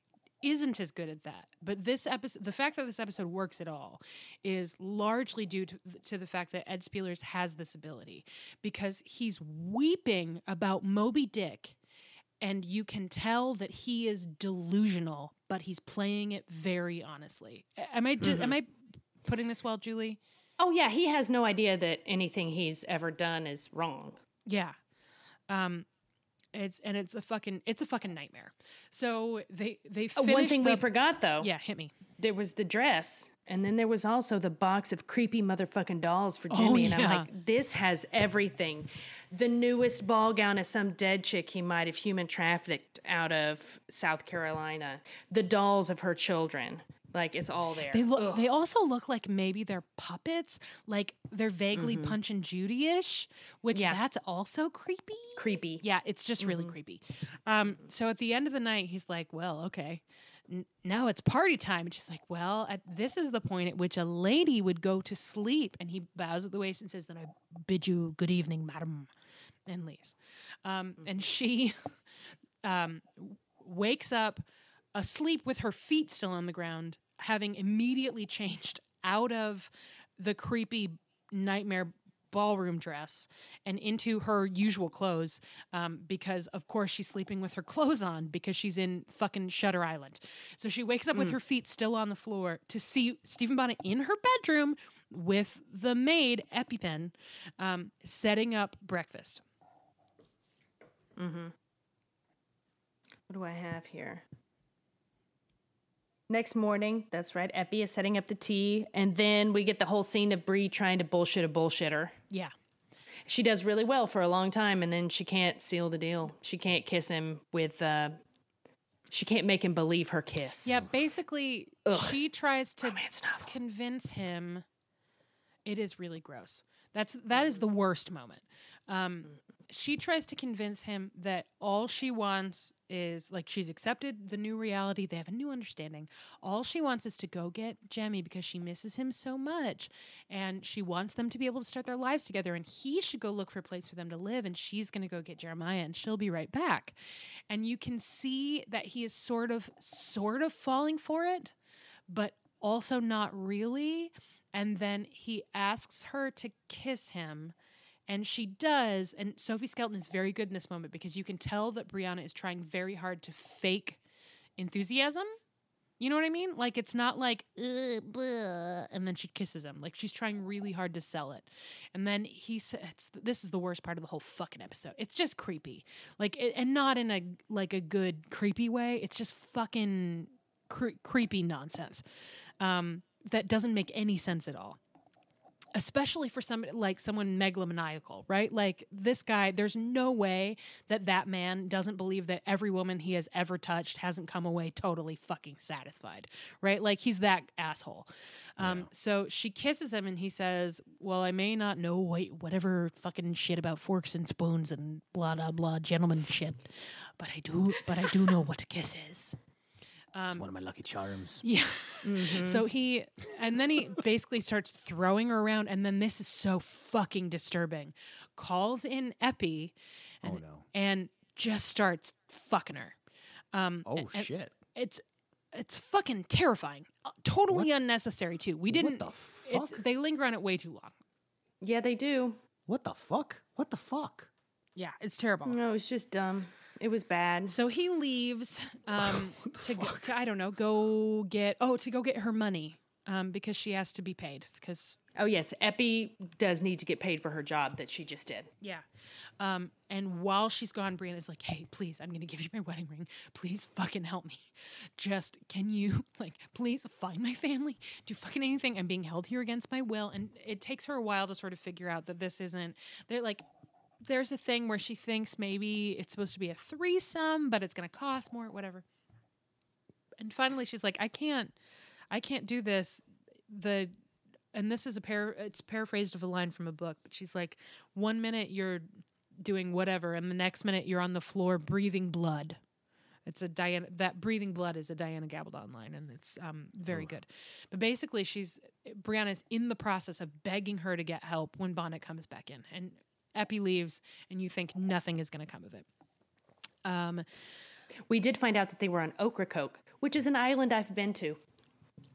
isn't as good at that. But this episode, the fact that this episode works at all, is largely due to, to the fact that Ed Speleers has this ability because he's weeping about Moby Dick. And you can tell that he is delusional, but he's playing it very honestly. A- Am I d- Mm-hmm. am I putting this well, Julie? Oh yeah, he has no idea that anything he's ever done is wrong. Yeah. Um it's and it's a fucking it's a fucking nightmare. So they they finished One thing the, we forgot though, Yeah, hit me. there was the dress, and then there was also the box of creepy motherfucking dolls for Oh, Jemmy. and I'm like, this has everything. The newest ball gown of some dead chick he might have human trafficked out of South Carolina. The dolls of her children. Like it's all there. They look. They also look like maybe they're puppets. Like they're vaguely Punch and Judy ish, which Mm-hmm. Yeah. that's also creepy. creepy. Yeah, it's just really creepy. Um, so at the end of the night, he's like, "Well, okay, n- now it's party time." And she's like, "Well, at, this is the point at which a lady would go to sleep." And he bows at the waist and says, "Then I bid you good evening, madam," and leaves. Um, and she *laughs* um, wakes up asleep with her feet still on the ground, having immediately changed out of the creepy nightmare ballroom dress and into her usual clothes um, because of course she's sleeping with her clothes on because she's in fucking Shutter Island. So she wakes up with her feet still on the floor to see Stephen Bonnet in her bedroom with the maid EpiPen um, setting up breakfast. What do I have here? Next morning, that's right. Epi is setting up the tea, and then we get the whole scene of Bree trying to bullshit a bullshitter. Yeah. She does really well for a long time, and then she can't seal the deal. She can't kiss him with. Uh, she can't make him believe her kiss. Yeah, basically, she tries to convince him. It is really gross. That's that is the worst moment. Um, she tries to convince him that all she wants is like she's accepted the new reality. They have a new understanding. All she wants is to go get Jemmy because she misses him so much, and she wants them to be able to start their lives together. And he should go look for a place for them to live, and she's going to go get Jeremiah, and she'll be right back. And you can see that he is sort of, sort of falling for it, but also not really. And then he asks her to kiss him. And she does. And Sophie Skelton is very good in this moment because you can tell that Brianna is trying very hard to fake enthusiasm. You know what I mean? Like it's not like bleh," and then she kisses him. Like she's trying really hard to sell it. And then he says, "This is the worst part of the whole fucking episode. It's just creepy, like, it, and not in a like a good creepy way. It's just fucking cre- creepy nonsense um, that doesn't make any sense at all." Especially for somebody like someone megalomaniacal, right? Like this guy, there's no way that that man doesn't believe that every woman he has ever touched hasn't come away totally fucking satisfied, right? Like he's that asshole. Um, So she kisses him and he says, Well, I may not know what, whatever fucking shit about forks and spoons and blah, blah, blah, gentleman shit, but I do, but I do know what a kiss is. It's one of my lucky charms. *laughs* Yeah. So he, and then he basically starts throwing her around, and then this is so fucking disturbing. Calls in Epi, and, Oh, no. and just starts fucking her. Um, Oh and shit! It's it's fucking terrifying. Uh, totally unnecessary too. We didn't. the it's- fuck? they linger on it way too long. Yeah, they do. What the fuck? What the fuck? Yeah, it's terrible. No, it's just dumb. It was bad. So he leaves *laughs* um, to, go, to I don't know go get oh to go get her money um, because she has to be paid because Oh yes, Epi does need to get paid for her job that she just did. Yeah. Um, and while she's gone, Brianna's like, hey, please, I'm going to give you my wedding ring. Please fucking help me. Just, can you, *laughs* like, please find my family? Do fucking anything. I'm being held here against my will. And it takes her a while to sort of figure out that this isn't, they're like, there's a thing where she thinks maybe it's supposed to be a threesome, but it's going to cost more, whatever. And finally, she's like, I can't, I can't do this. The, and this is a pair, it's paraphrased of a line from a book, but she's like, one minute you're doing whatever, and the next minute you're on the floor breathing blood. It's a Diana. That breathing blood is a Diana Gabaldon line, and it's um, very good. But basically, she's Brianna's in the process of begging her to get help when Bonnet comes back in, and Epi leaves, and you think nothing is going to come of it. Um, We did find out that they were on Ocracoke, which is an island I've been to,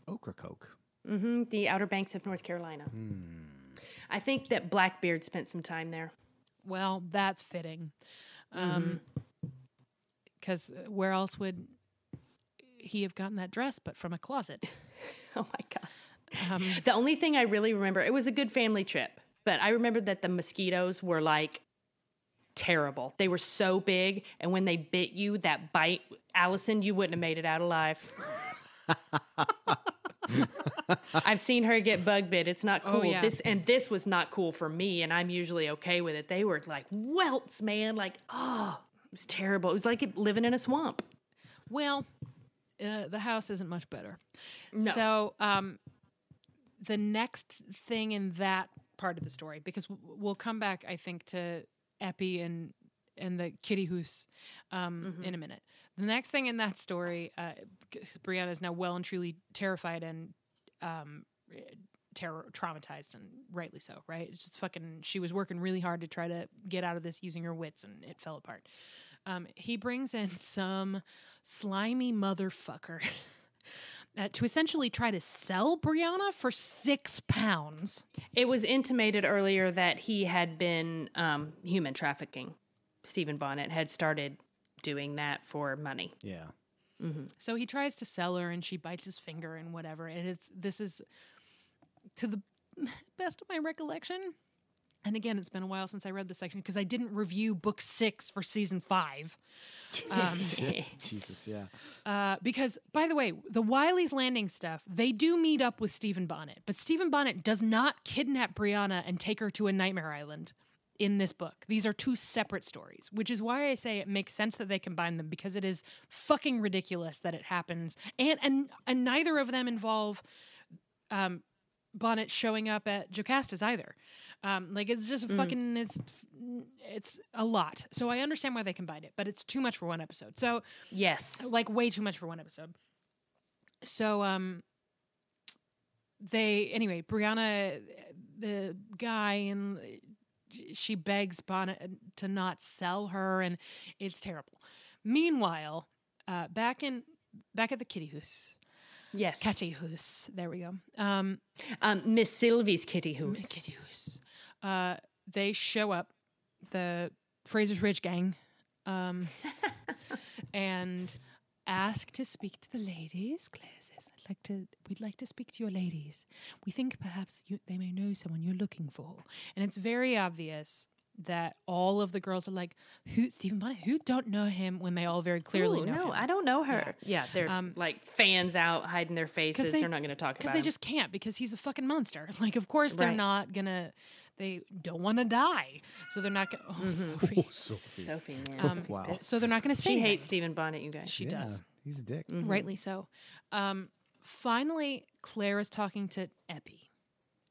Ocracoke. Mm-hmm, the Outer Banks of North Carolina. Hmm. I think that Blackbeard spent some time there. well, that's fitting, um, mm-hmm. because uh, where else would he have gotten that dress but from a closet? *laughs* Oh my god. Um, the only thing I really remember, it was a good family trip, but I remember that the mosquitoes were like terrible. They were so big, and when they bit you, that bite, Allison, you wouldn't have made it out alive. *laughs* I've seen her get bug bit. It's not cool. yeah. This and this was not cool for me, and I'm usually okay with it. They were like welts, man. Like, oh, it was terrible. It was like living in a swamp. Well, uh, the house isn't much better. No. So, um, the next thing in that part of the story, because we'll come back, I think, to Epi and and the kitty hoose um, in a minute. The next thing in that story, uh, Brianna is now well and truly terrified and um, terror traumatized, and rightly so. Right? It's just fucking. She was working really hard to try to get out of this using her wits, and it fell apart. Um, he brings in some slimy motherfucker *laughs* uh, to essentially try to sell Brianna for six pounds. It was intimated earlier that he had been um, human trafficking. Stephen Bonnet had started doing that for money. Yeah. Mm-hmm. So he tries to sell her, and she bites his finger and whatever. And it's this is to the *laughs* best of my recollection. And again, it's been a while since I read this section because I didn't review book six for season five. *laughs* *laughs* Jesus. Yeah. Uh, because, by the way, the Wylie's Landing stuff, they do meet up with Stephen Bonnet, but Stephen Bonnet does not kidnap Brianna and take her to a nightmare island in this book. These are two separate stories, which is why I say it makes sense that they combine them because it is fucking ridiculous that it happens, and and and neither of them involve um, Bonnet showing up at Jocasta's either. Um, like it's just fucking it's it's a lot. So I understand why they combined it, but it's too much for one episode. So Yes. like way too much for one episode. So um they anyway, Brianna the guy and she begs Bonnet to not sell her and it's terrible. Meanwhile, uh back in back at the kitty house. Yes. Kitty house. There we go. Um Um, Miss Sylvie's kitty hoose. kitty house. Uh they show up the Fraser's Ridge gang um *laughs* and ask to speak to the ladies. Claire says, I'd like to we'd like to speak to your ladies. We think perhaps you, they may know someone you're looking for. And it's very obvious that all of the girls are like, who Stephen Bonnet, who don't know him when they all very clearly Ooh, know no, him. I don't know her. Yeah, they're Um, like fans out hiding their faces. they- They, are not going to talk because they him. just can't because he's a fucking monster. *laughs* Like, of course they're not gonna. They don't want to die, so they're not gonna. Oh, Mm-hmm. Sophie. Sophie. Sophie, man. Um, Sophie's Wow. So they're not gonna say She hates Stephen Bonnet, you guys. She Yeah, does. He's a dick. Mm-hmm. rightly so. Um, finally, Claire is talking to Epi,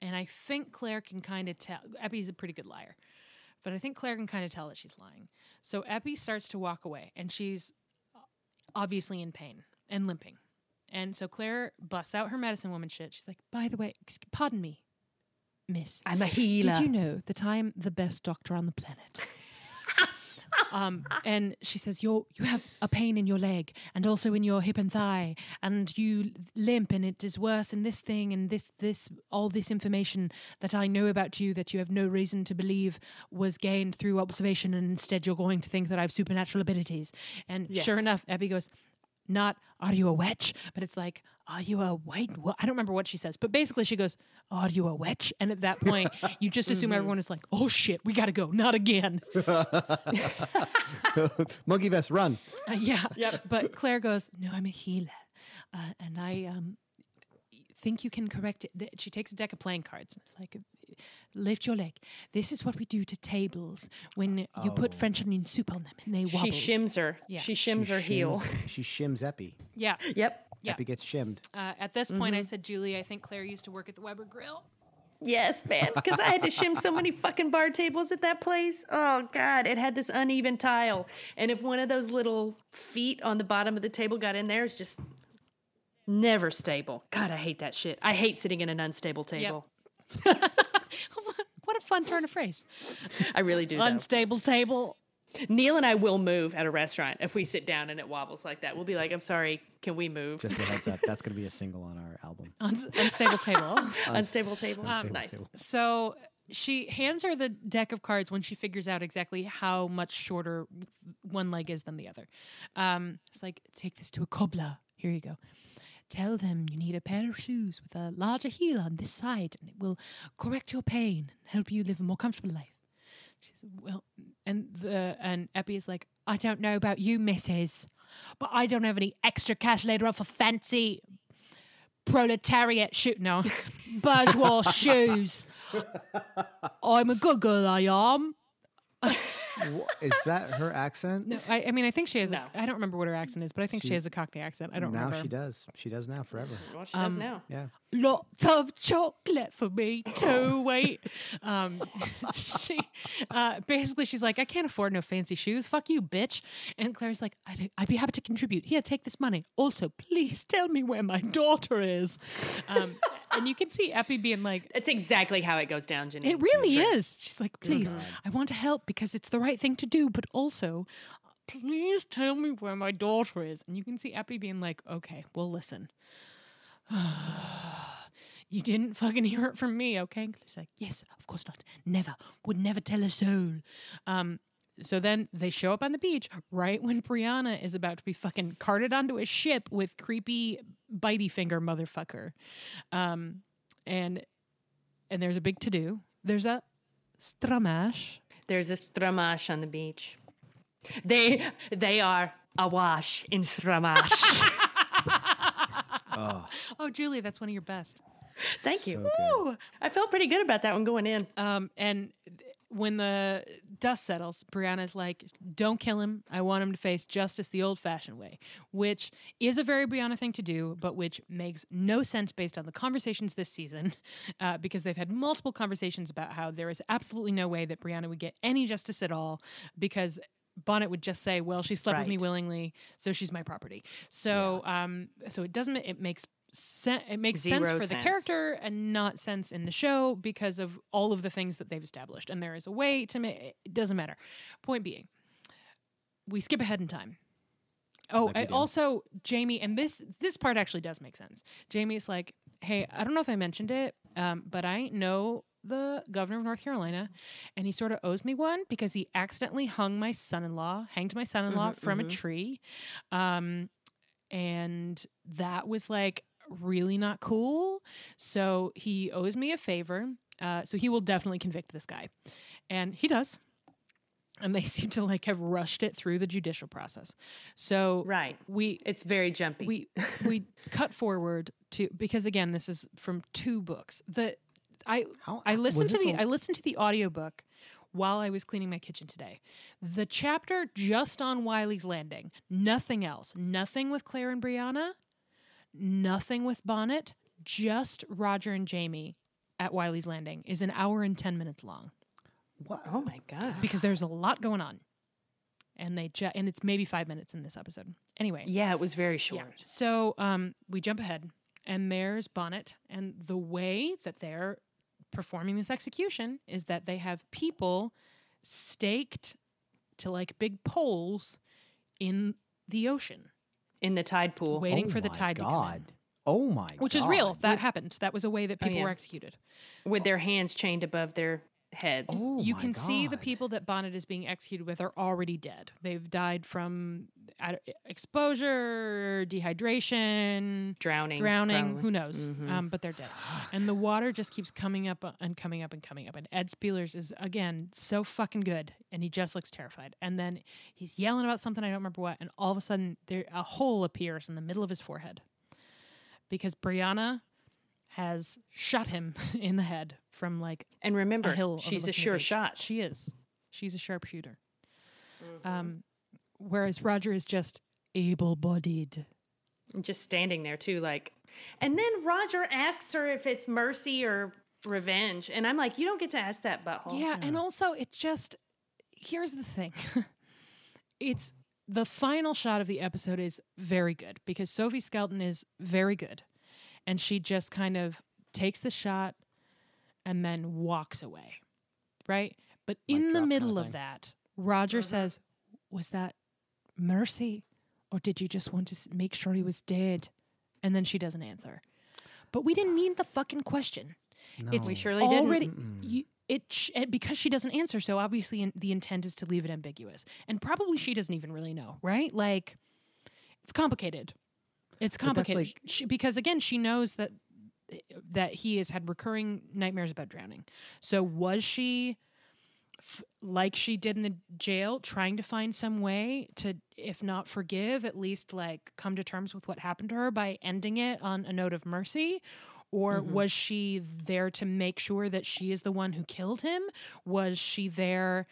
and I think Claire can kind of tell. Epi's a pretty good liar, but I think Claire can kind of tell that she's lying. So Epi starts to walk away, and she's obviously in pain and limping. And so Claire busts out her medicine woman shit. She's like, "By the way, ex- pardon me, Miss, I'm a healer. did you know that I'm the best doctor on the planet?" *laughs* um, and she says, "You you have a pain in your leg and also in your hip and thigh, and you limp, and it is worse in this thing and this this all this information that I know about you that you have no reason to believe was gained through observation, and instead you're going to think that I have supernatural abilities." And sure enough, Abby goes, "Not are you a witch?" But it's like, "Are you a white?" Wo-? I don't remember what she says, but basically she goes, "Are you a witch?" And at that point, you just *laughs* assume everyone is like, "Oh shit, we gotta go, not again." *laughs* *laughs* Monkey vest, run. Uh, yeah. But Claire goes, "No, I'm a healer, uh, and I um think you can correct it." She takes a deck of playing cards. It's like, lift your leg. This is what we do to tables when you put Oh. French onion soup on them and they wobble. She shims her. Yeah. She shims She her heel. She shims Epi. yeah. Yep. Yeah. Epi gets shimmed. Uh, at this point, I said, "Julie, I think Claire used to work at the Weber Grill." Yes, man. Because I had to shim so many fucking bar tables at that place. Oh God, it had this uneven tile, and if one of those little feet on the bottom of the table got in there, it's just never stable. God, I hate that shit. I hate sitting in an unstable table. *laughs* what a fun turn of phrase. I really do. though. Unstable table. Neil and I will move at a restaurant if we sit down and it wobbles like that. We'll be like, "I'm sorry, can we move?" Just a heads up. That's going to be a single on our album. *laughs* Unstable table. *laughs* unstable table. Unstable nice. table. So she hands her the deck of cards when she figures out exactly how much shorter one leg is than the other. Um, it's like, take this to a cobbler. Here you go. Tell them you need a pair of shoes with a larger heel on this side, and it will correct your pain and help you live a more comfortable life. She says, "Well," and the and Epi is like, "I don't know about you, Missus, but I don't have any extra cash later on for fancy proletariat shoe. No, *laughs* bourgeois shoes. I'm a good girl. I am. Wha- Is that her accent? No, I, I mean, I think she has. No. A, I don't remember what her accent is, but I think she has a Cockney accent. I don't now remember. she does. She does now forever. Well, she does um, now. Yeah. Lots of chocolate for me too. Wait, um, *laughs* she uh, basically she's like, I can't afford no fancy shoes. Fuck you, bitch. And Claire's like, I'd, I'd be happy to contribute. Here, take this money. Also, please tell me where my daughter is. Um, and you can see Epi being like. It's exactly how it goes down, Janine. It really is. She's like, please, I want to help because it's the right thing to do, but also, please tell me where my daughter is. And you can see Epi being like, okay, well, listen. *sighs* you didn't fucking hear it from me, okay? She's like, yes, of course not. Never. Would never tell a soul. Um, so then they show up on the beach right when Brianna is about to be fucking carted onto a ship with creepy bitey finger motherfucker. Um, and and there's a big to do. There's a stramash. There's a stramash on the beach. They they are awash in stramash. *laughs* Oh, Julie, that's one of your best. Thank you. So good. I felt pretty good about that one going in. Um, and th- when the dust settles, Brianna's like, "Don't kill him. I want him to face justice the old-fashioned way," which is a very Brianna thing to do, but which makes no sense based on the conversations this season, *laughs* uh, because they've had multiple conversations about how there is absolutely no way that Brianna would get any justice at all because. Bonnet would just say, "Well, she slept with me willingly, so she's my property." So, um, so it doesn't. It makes sen- it makes sense Zero for the character and not sense in the show because of all of the things that they've established. And there is a way to make it doesn't matter. Point being, we skip ahead in time. Oh, Like we and do. also Jamie, and this this part actually does make sense. Jamie's like, "Hey, I don't know if I mentioned it, um, but I know the governor of North Carolina, and he sort of owes me one because he accidentally hung my son-in-law, hanged my son-in-law from a tree, um, and that was like really not cool. So he owes me a favor. Uh, so he will definitely convict this guy, and he does. and they *laughs* seem to like have rushed it through the judicial process. So Right. we It's very jumpy. we we *laughs* cut forward to because again this is from two books. The I How- I listened to the a- I listened to the audiobook while I was cleaning my kitchen today. The chapter just on Wylie's Landing, nothing else. Nothing with Claire and Brianna, nothing with Bonnet, just Roger and Jamie at Wylie's Landing is an hour and 10 minutes long What? oh my god. because there's a lot going on. And they ju- and it's maybe 5 minutes in this episode. Anyway, Yeah, it was very yeah. short. So um, we jump ahead, and there's Bonnet, and the way that they're performing this execution is that they have people staked to like big poles in the ocean, In the tide pool. waiting Oh for the oh my tide to come in. God. Oh my Which is real. God. That happened. That was a way that people oh, yeah. were executed. with their hands chained above their heads. Oh you my can see the people that Bonnet is being executed with are already dead. They've died from ad- exposure, dehydration, Drowning. drowning probably. who knows Mm-hmm. um, but they're dead and the water just keeps coming up uh, and coming up and coming up and ed speleers is again so fucking good and he just looks terrified and then he's yelling about something i don't remember what and all of a sudden there a hole appears in the middle of his forehead because brianna has shot him *laughs* in the head from like And remember, a hill she's a sure shot. she is she's a sharpshooter Mm-hmm. um, whereas roger is just able-bodied just standing there too, like. And then Roger asks her if it's mercy or revenge, and I'm like, you don't get to ask that butthole. Yeah, and also it just here's the thing. *laughs* it's the final shot of the episode is very good because Sophie Skelton is very good. And she just kind of takes the shot and then walks away. Right? But in the drop kinda middle of that, Roger mm-hmm. says, "Was that mercy or did you just want to make sure he was dead?" And then she doesn't answer. But we didn't need the fucking question. It's We surely didn't. already you it sh- and because she doesn't answer. So obviously, in, the intent is to leave it ambiguous, and probably she doesn't even really know, right? Like, it's complicated. It's complicated like- she, because again, she knows that that he has had recurring nightmares about drowning. So was she? f- like she did in the jail, trying to find some way to, if not forgive, at least like come to terms with what happened to her by ending it on a note of mercy? Or mm-hmm. was she there to make sure that she is the one who killed him? Was she there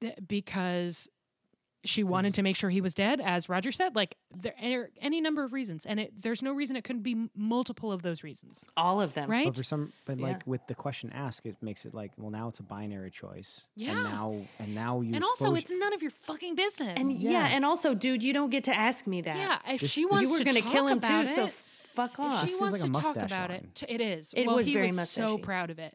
th- because she wanted to make sure he was dead, as Roger said? Like there are any number of reasons, and it, there's no reason it couldn't be multiple of those reasons, All of them. right? But for some, but Yeah. like with the question asked, it makes it like, well, now it's a binary choice. Yeah. And now, and now you. and also, it's none of your fucking business. And yeah. Yeah. and also, dude, you don't get to ask me that. yeah, if This- she wants you were to gonna kill him about too, it, so f- fuck off. If she wants like to talk about line. it, it is. It well, was he very was so proud of it.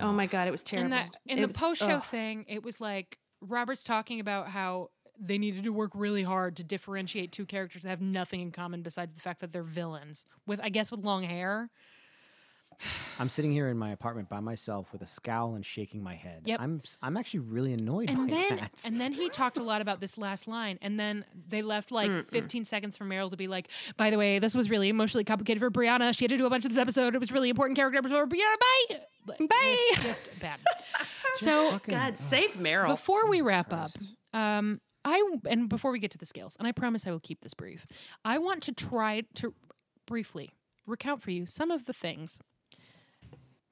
oh my god, it was terrible. And that in the was- post show ugh. thing, it was like Robert's talking about how they needed to work really hard to differentiate two characters that have nothing in common besides the fact that they're villains. With I guess with long hair. *sighs* I'm sitting here in my apartment by myself with a scowl and shaking my head. Yep. I'm, s- I'm actually really annoyed And by then that. *laughs* and then he talked a lot about this last line, and then they left like 15 seconds for Maril to be like, "By the way, this was really emotionally complicated for Brianna. She had to do a bunch of this episode. It was really important character episode for Brianna. Bye, Bye. It's just bad. *laughs* so Fucking- God save Maril. before we Jesus wrap up, um, I and before we get to the scales, and I promise I will keep this brief. I want to try to briefly recount for you some of the things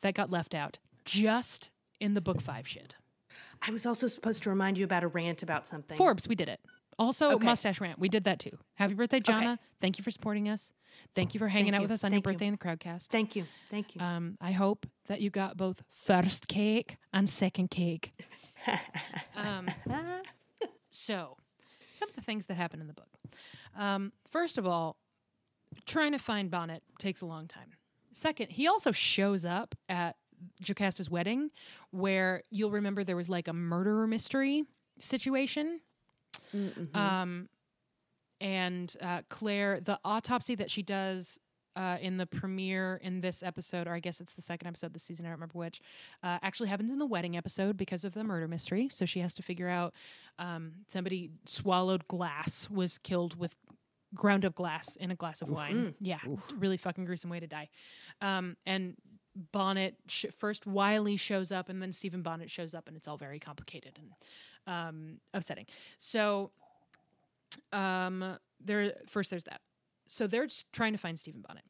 that got left out just in the book five shit. I was also supposed to remind you about a rant about something. Forbes, we did it. Also, Okay. mustache rant, we did that too. Happy birthday, Jana! Thank you for supporting us. Thank you for hanging Thank out you. with us on your Thank you. birthday in the crowdcast. Thank you. Thank you. Um, I hope that you got both first cake and second cake. *laughs* um, so, some of the things that happen in the book. Um, first of all, trying to find Bonnet takes a long time. Second, he also shows up at Jocasta's wedding, where you'll remember there was like a murderer mystery situation. Um, and uh, Claire, the autopsy that she does uh, in the premiere in this episode, or I guess it's the second episode this season, I don't remember which, uh, actually happens in the wedding episode because of the murder mystery. So she has to figure out um, somebody swallowed glass, was killed with ground up glass in a glass of wine. Yeah, really fucking gruesome way to die. Um, and Bonnet sh- first Wylie shows up, and then Stephen Bonnet shows up, and it's all very complicated. And um, upsetting. So, um, there first there's that. So they're just trying to find Stephen Bonnet.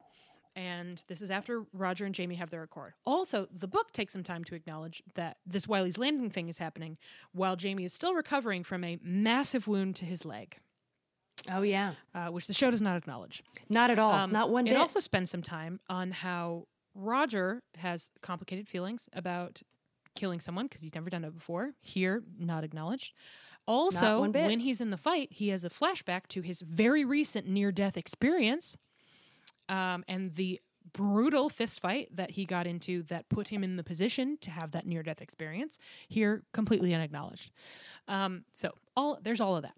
And this is after Roger and Jamie have their accord. Also, the book takes some time to acknowledge that this Wylie's Landing thing is happening while Jamie is still recovering from a massive wound to his leg, Oh yeah, uh, which the show does not acknowledge. not at all. Um, not one day. It bit. also spends some time on how Roger has complicated feelings about killing someone because he's never done it before. Here, not acknowledged. Also, when he's in the fight, he has a flashback to his very recent near death experience um, and the brutal fist fight that he got into that put him in the position to have that near death experience. Here, completely unacknowledged. Um, so, all there's all of that.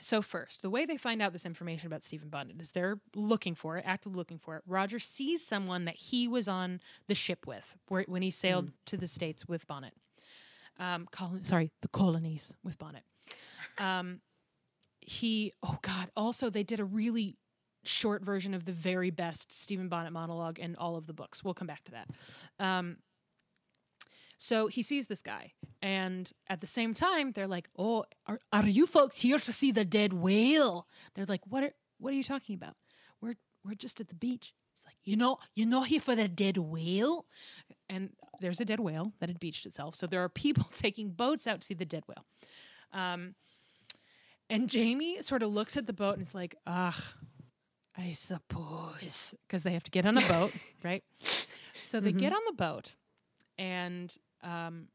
So first, the way they find out this information about Stephen Bonnet is they're looking for it, actively looking for it. Roger sees someone that he was on the ship with where, when he sailed to the states with Bonnet. Um, colon, sorry, the colonies with Bonnet. Um, he, oh God, also they did a really short version of the very best Stephen Bonnet monologue in all of the books. We'll come back to that. Um, so he sees this guy, and at the same time, they're like, "Oh, are, are you folks here to see the dead whale?" They're like, "What are What are you talking about? We're we're just at the beach." He's like, "You know, you're not here for the dead whale." And there's a dead whale that had beached itself. So there are people *laughs* taking boats out to see the dead whale. Um, and Jamie sort of looks at the boat and is like, "Ugh, I suppose," because they have to get on a boat, *laughs* right? So they get on the boat, and um,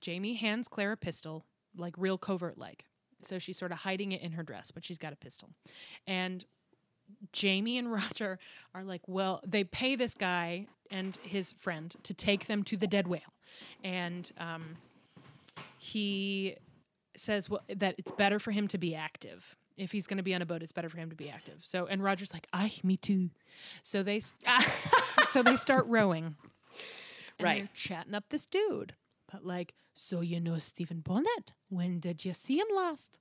Jamie hands Claire a pistol, like real covert like. So she's sort of hiding it in her dress, but she's got a pistol. And Jamie and *laughs* Roger are like, well, they pay this guy and his friend to take them to the dead whale. And um, he says well, that it's better for him to be active. If he's going to be on a boat, it's better for him to be active. So, and Roger's like, "I, me too." So they, *laughs* so they start rowing, and Right. They're chatting up this dude, but like, so you know Stephen Bonnet? When did you see him last?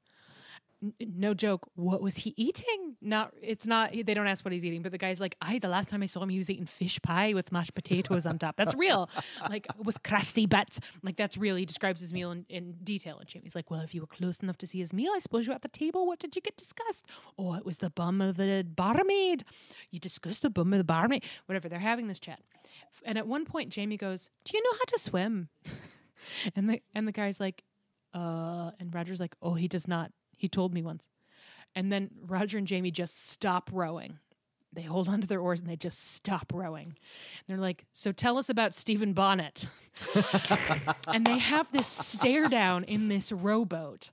No joke. What was he eating? Not. It's not. They don't ask what he's eating, but the guy's like, "I." The last time I saw him, he was eating fish pie with mashed potatoes on top. That's real. *laughs* Like with crusty bits. Like that's real. He describes his meal in, in detail. And Jamie's like, "Well, if you were close enough to see his meal, I suppose you were at the table. What did you get discussed? Oh, it was the bum of the barmaid. You discussed the bum of the barmaid. Whatever. They're having this chat, and at one point, Jamie goes, "Do you know how to swim?" *laughs* and the and the guy's like, uh, and Roger's like, oh, he does not. He told me once. And then Roger and Jamie just stop rowing. They hold onto their oars and they just stop rowing. they're like, so tell us about Stephen Bonnet. *laughs* and they have this stare down in this rowboat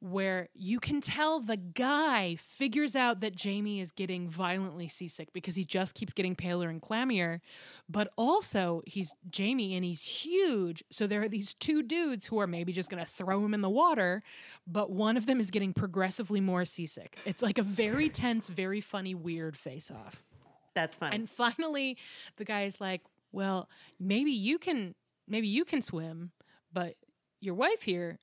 where you can tell the guy figures out that Jamie is getting violently seasick because he just keeps getting paler and clammier. But also, he's Jamie and he's huge. So there are these two dudes who are maybe just going to throw him in the water, but one of them is getting progressively more seasick. It's like a very tense, very funny, weird face off. That's fun. And finally, the guy is like, "Well, maybe you can, maybe you can swim, but your wife here,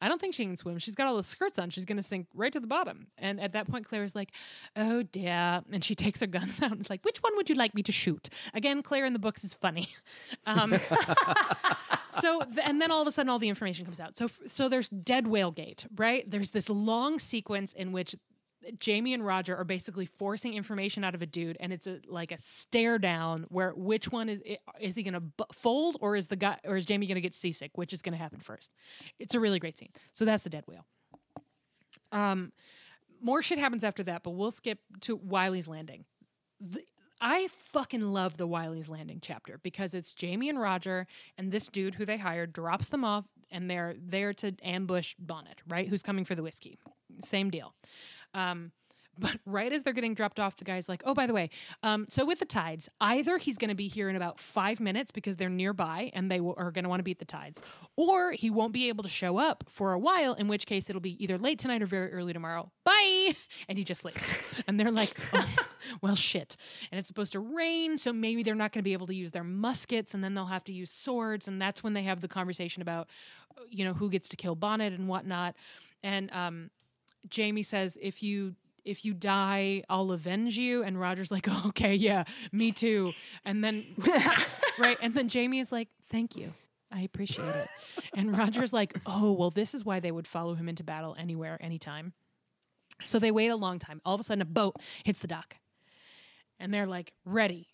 I don't think she can swim. She's got all the skirts on. She's going to sink right to the bottom." And at that point, Claire is like, "Oh dear," and she *laughs* takes her guns out and is like, "Which one would you like me to shoot?" Again, Claire in the books is funny. *laughs* Um, *laughs* so th- and then all of a sudden all the information comes out so f- so there's dead whale gate right there's this long sequence in which Jamie and Roger are basically forcing information out of a dude, and it's a, like a stare down where which one is is he going to b- fold or is the guy or is Jamie going to get seasick? Which is going to happen first? It's a really great scene. So that's the dead whale. Um, more shit happens after that, but we'll skip to Wylie's Landing. The, I fucking love the Wylie's Landing chapter because it's Jamie and Roger and this dude who they hired drops them off and they're there to ambush Bonnet, right? Who's coming for the whiskey. Same deal. Um, *laughs* but right as they're getting dropped off, the guy's like, "Oh, by the way, um, so with the tides, either he's going to be here in about five minutes because they're nearby and they are going to want to beat the tides, or he won't be able to show up for a while. In which case, it'll be either late tonight or very early tomorrow. Bye." *laughs* And he just leaves, *laughs* and they're like, oh, "Well, shit." And it's supposed to rain, so maybe they're not going to be able to use their muskets, and then they'll have to use swords, and that's when they have the conversation about, you know, who gets to kill Bonnet and whatnot, and um. Jamie says, if you if you die, I'll avenge you. And Roger's like, *laughs* okay, yeah, me too. And then *laughs* right, and then Jamie is like, thank you. I appreciate it. And Roger's like, oh, well, this is why they would follow him into battle anywhere, anytime. So they wait a long time. All of a sudden, a boat hits the dock. And they're like, ready.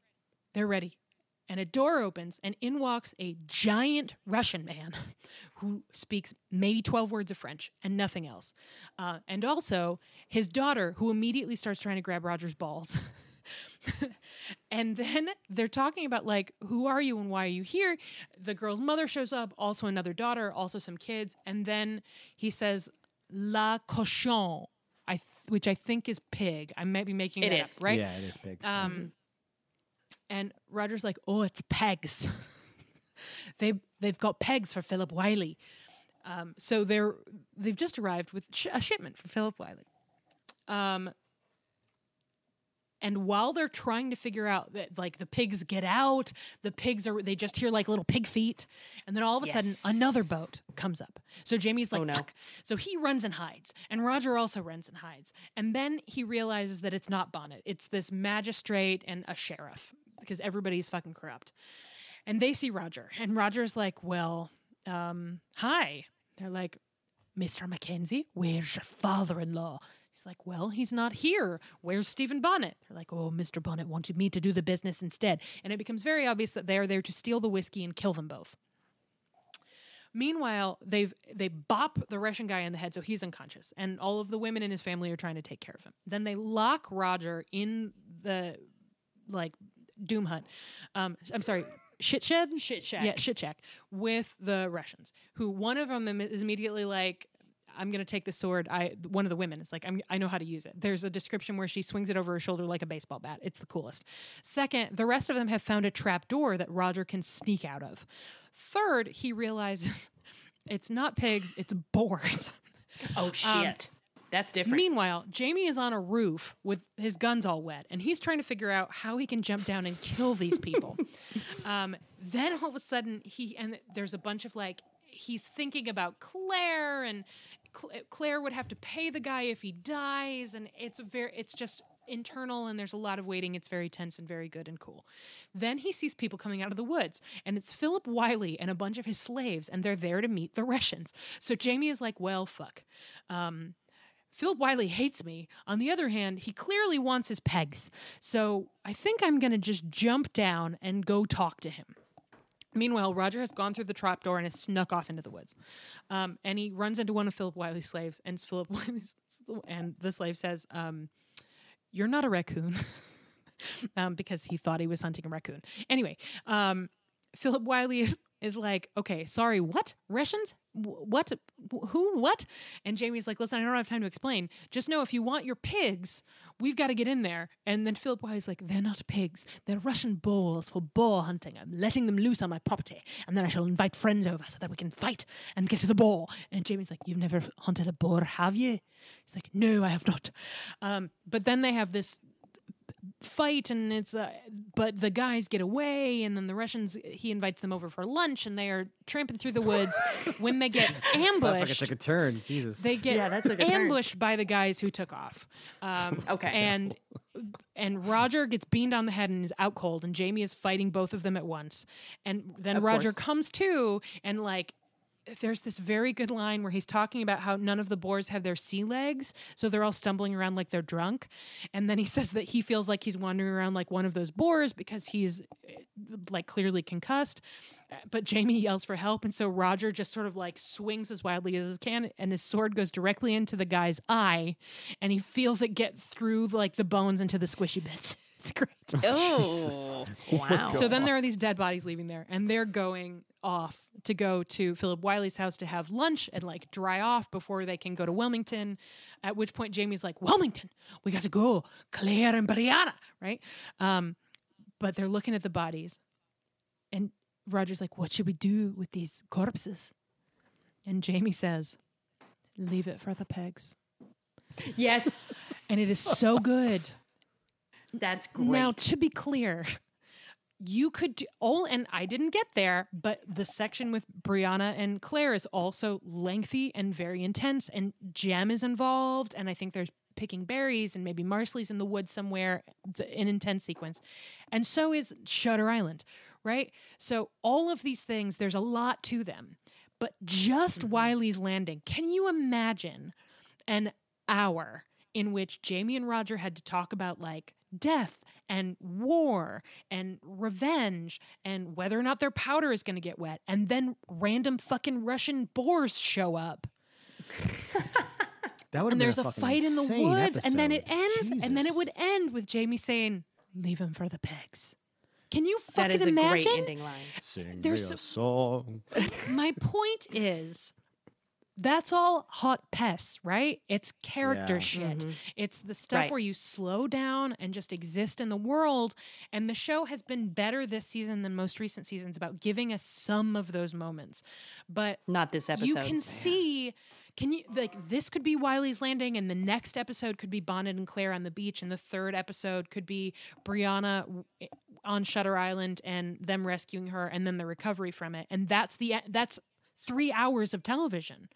They're ready. And a door opens, and in walks a giant Russian man *laughs* who speaks maybe 12 words of French and nothing else. Uh, and also his daughter, who immediately starts trying to grab Roger's balls. *laughs* and then they're talking about like who are you and why are you here the girl's mother shows up also another daughter also some kids and then he says la cochon i th- which i think is pig i might be making It that is. up right Yeah, it is pig um and roger's like oh it's pegs. *laughs* They they've got pegs for philip wylie. Um so they're they've just arrived with sh- a shipment from philip wylie. Um and while they're trying to figure out that like the pigs get out the pigs are they just hear like little pig feet. And then all of a Yes. sudden another boat comes up. So jamie's like Oh, no. "Fuck." so he runs and hides. And roger also runs and hides. And then he realizes that it's not bonnet. It's this magistrate and a sheriff because everybody's fucking corrupt and they see roger and roger's like well um hi they're like Mr. Mackenzie, where's your father in law? He's like, Well, he's not here. Where's Stephen Bonnet? They're like, Oh, Mr. Bonnet wanted me to do the business instead. And it becomes very obvious that they are there to steal the whiskey and kill them both. Meanwhile, they've they bop the Russian guy in the head, so he's unconscious, and all of the women in his family are trying to take care of him. Then they lock Roger in the like doom Hut. Um, I'm sorry, shit shed. Shit shack. Yeah, shit shack with the Russians. Who one of them is immediately like, "I'm gonna take the sword." I one of the women is like, I'm, "I know how to use it." There's a description where she swings it over her shoulder like a baseball bat. It's the coolest. Second, the rest of them have found a trap door that Roger can sneak out of. Third, he realizes *laughs* it's not pigs, it's boars. Oh *laughs* shit. That's different. Meanwhile, Jamie is on a roof with his guns all wet, and he's trying to figure out how he can jump down and kill these people. *laughs* um, then all of a sudden, he and there's a bunch of like he's thinking about Claire, and Cl- Claire would have to pay the guy if he dies, and it's very it's just internal and there's a lot of waiting it's very tense and very good and cool then he sees people coming out of the woods and it's philip wylie and a bunch of his slaves and they're there to meet the russians so jamie is like well fuck um, Philip Wylie hates me. On the other hand, he clearly wants his pegs. So I think I'm going to just jump down and go talk to him. Meanwhile, Roger has gone through the trap door and has snuck off into the woods. Um, and he runs into one of Philip Wylie's slaves, and Philip *laughs* Wylie's, and the slave says, um, "You're not a raccoon," *laughs* um, because he thought he was hunting a raccoon. Anyway, um, Philip Wylie is is like, okay, sorry, what? Russians? What? Who? What? And Jamie's like, listen, I don't have time to explain. Just know if you want your pigs, we've got to get in there. And then Philip Wylie's like, they're not pigs. They're Russian bulls for boar hunting. I'm letting them loose on my property. And then I shall invite friends over so that we can fight and get to the boar. And Jamie's like, you've never hunted a boar, have you? He's like, no, I have not. Um, but then they have this fight and it's uh, but the guys get away and then the russians he invites them over for lunch and they are tramping through the woods *laughs* when they get That ambushed took a turn. Jesus. they get Yeah, that took a turn. ambushed by the guys who took off um, *laughs* Okay. and and roger gets beamed on the head and is out cold and jamie is fighting both of them at once and then Of roger course. comes to and like there's this very good line where he's talking about how none of the boars have their sea legs, so they're all stumbling around like they're drunk. And then he *laughs* says that he feels like he's wandering around like one of those boars because he's eh, like clearly concussed. Uh, But Jamie yells for help, and so Roger just sort of like swings as wildly as he can, and his sword goes directly into the guy's eye, and he feels it get through like the bones into the squishy bits. *laughs* It's great. Oh, *laughs* wow. So then there are these dead bodies leaving there, and they're going off to go to Philip Wylie's house to have lunch and like dry off before they can go to Wilmington. At which point Jamie's like, Wilmington, we got to go, Claire and Brianna, right? Um, but they're looking at the bodies, and Roger's like, "What should we do with these corpses?" And Jamie says, "Leave it for the pegs." yes, And it is so good. that's great. Now, to be clear, you could do all, and I didn't get there, but the section with Brianna and Claire is also lengthy and very intense, and Jem is involved, and I think there's picking berries, and maybe Marsali's in the woods somewhere. It's an intense sequence, and so is Shutter Island. right? So all of these things, there's a lot to them. But just Mm-hmm. Wylie's landing, can you imagine an hour in which Jamie and Roger had to talk about like death and war and revenge and whether or not their powder is going to get wet and then random fucking Russian boars show up That would and there's a fight in the woods and then it ends and then it would end with Jamie saying leave him for the pigs. Can you That fucking is a imagine? great ending line. sing there's me a song. *laughs* My point is that's all hot pests, right? It's character Yeah. shit. Mm-hmm. It's the stuff Right. where you slow down and just exist in the world. And the show has been better this season than most recent seasons about giving us some of those moments. But Not this episode. you can see can you like this could be Wylie's landing and the next episode could be Bonnet and Claire on the beach and the third episode could be Brianna eh, on Shutter Island and them rescuing her and then the recovery from it and that's the that's 3 hours of television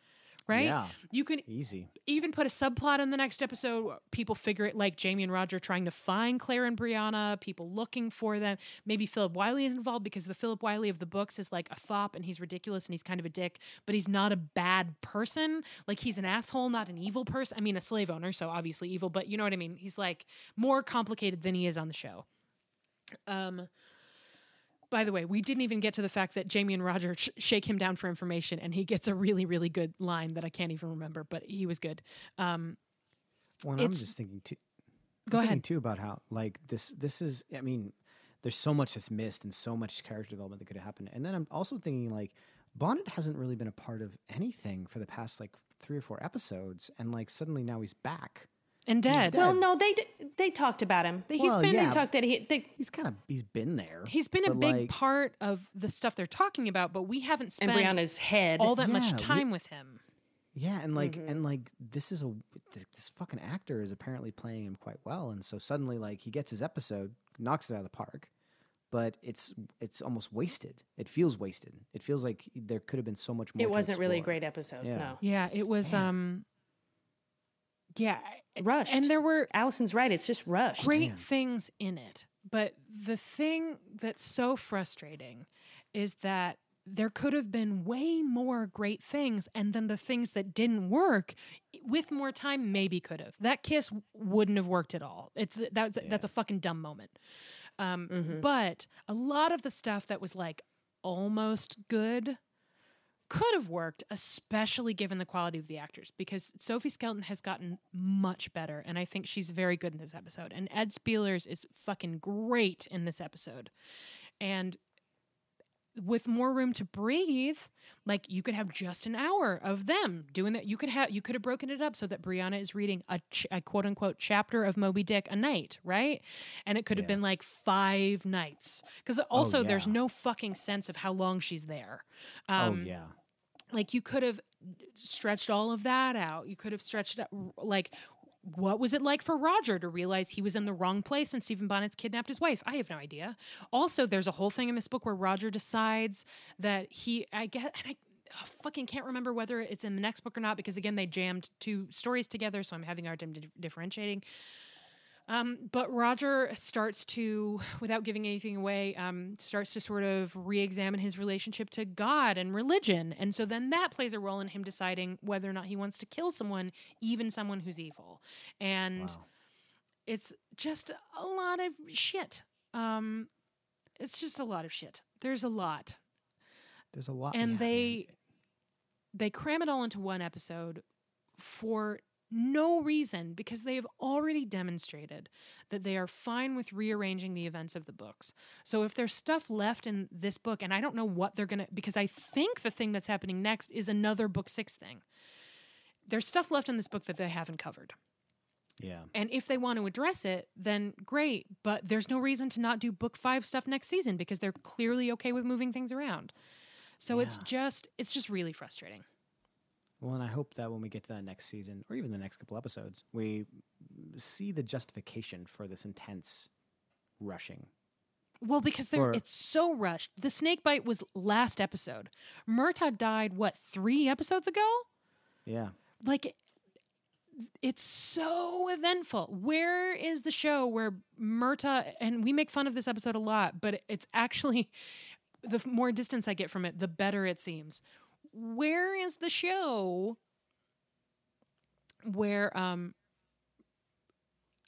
right Yeah. you can Easy. even put a subplot in the next episode. People figure it like Jamie and Roger trying to find Claire and Brianna, people looking for them. Maybe Philip Wylie is involved because the Philip Wylie of the books is like a fop and he's ridiculous and he's kind of a dick, but he's not a bad person. Like he's an asshole, not an evil person. I mean, a slave owner, so obviously evil, but you know what I mean? He's like more complicated than he is on the show. Um, by the way, we didn't even get to the fact that Jamie and Roger sh- shake him down for information, and he gets a really, really good line that I can't even remember, but he was good. Um, Well, I'm just thinking too. I'm Go thinking ahead. too about how like this. This is. I mean, there's so much that's missed and so much character development that could have happened. And then I'm also thinking like Bonnet hasn't really been a part of anything for the past like three or four episodes, and like suddenly now he's back. And dead. dead. Well, no, they d- they talked about him. He's Well, been They yeah. talked that he. They, He's kind of he's been there. he's been a but, big like, part of the stuff they're talking about, but we haven't and spent Brianna's head. all that Yeah, much we- time with him. Yeah, and like Mm-hmm. and like this is a th- this fucking actor is apparently playing him quite well, and so suddenly like he gets his episode, knocks it out of the park, but it's it's almost wasted. It feels wasted. It feels like there could have been so much more. it to wasn't really a explore. great episode. Yeah. No, Yeah, it was. um Yeah, rushed. and there were Allison's right. It's just rushed. great Damn. things in it. But the thing that's so frustrating is that there could have been way more great things, and then the things that didn't work, with more time, maybe could have. That kiss wouldn't have worked at all. It's that's that's a fucking dumb moment. Um, Mm-hmm. But a lot of the stuff that was like almost good could have worked, especially given the quality of the actors, because Sophie Skelton has gotten much better, and I think she's very good in this episode. And Ed Speleers is fucking great in this episode. And with more room to breathe, like you could have just an hour of them doing that. You could have you could have broken it up so that Brianna is reading a, ch- a quote unquote chapter of Moby Dick a night, right? And it could have Yeah. been like five nights because also there's yeah. no fucking sense of how long she's there. Oh Um, yeah, like you could have stretched all of that out. You could have stretched out like what was it like for Roger to realize he was in the wrong place and Stephen Bonnet's kidnapped his wife? I have no idea. Also, there's a whole thing in this book where Roger decides that he I get and I fucking can't remember whether it's in the next book or not because again they jammed two stories together, so I'm having a hard time dif- differentiating. Um, but Roger starts to, without giving anything away, um, starts to sort of re-examine his relationship to God and religion, and so then that plays a role in him deciding whether or not he wants to kill someone, even someone who's evil, and wow. it's just a lot of shit. Um, it's just a lot of shit. There's a lot There's a lot, and they they cram it all into one episode for no reason because they have already demonstrated that they are fine with rearranging the events of the books. So if there's stuff left in this book and I don't know what they're going to because I think the thing that's happening next is another book 6 thing. There's stuff left in this book that they haven't covered. yeah. And if they want to address it, then great. But there's no reason to not do book five stuff next season because they're clearly okay with moving things around. So it's just it's just really frustrating. Well, and I hope that when we get to that next season, or even the next couple episodes, we see the justification for this intense rushing. Well, because For- it's so rushed. The snake bite was last episode. Murtagh died what three episodes ago? Yeah. Like it's so eventful. Where is the show where Murtagh and we make fun of this episode a lot, but it's actually the more distance I get from it, the better it seems. Where is the show where um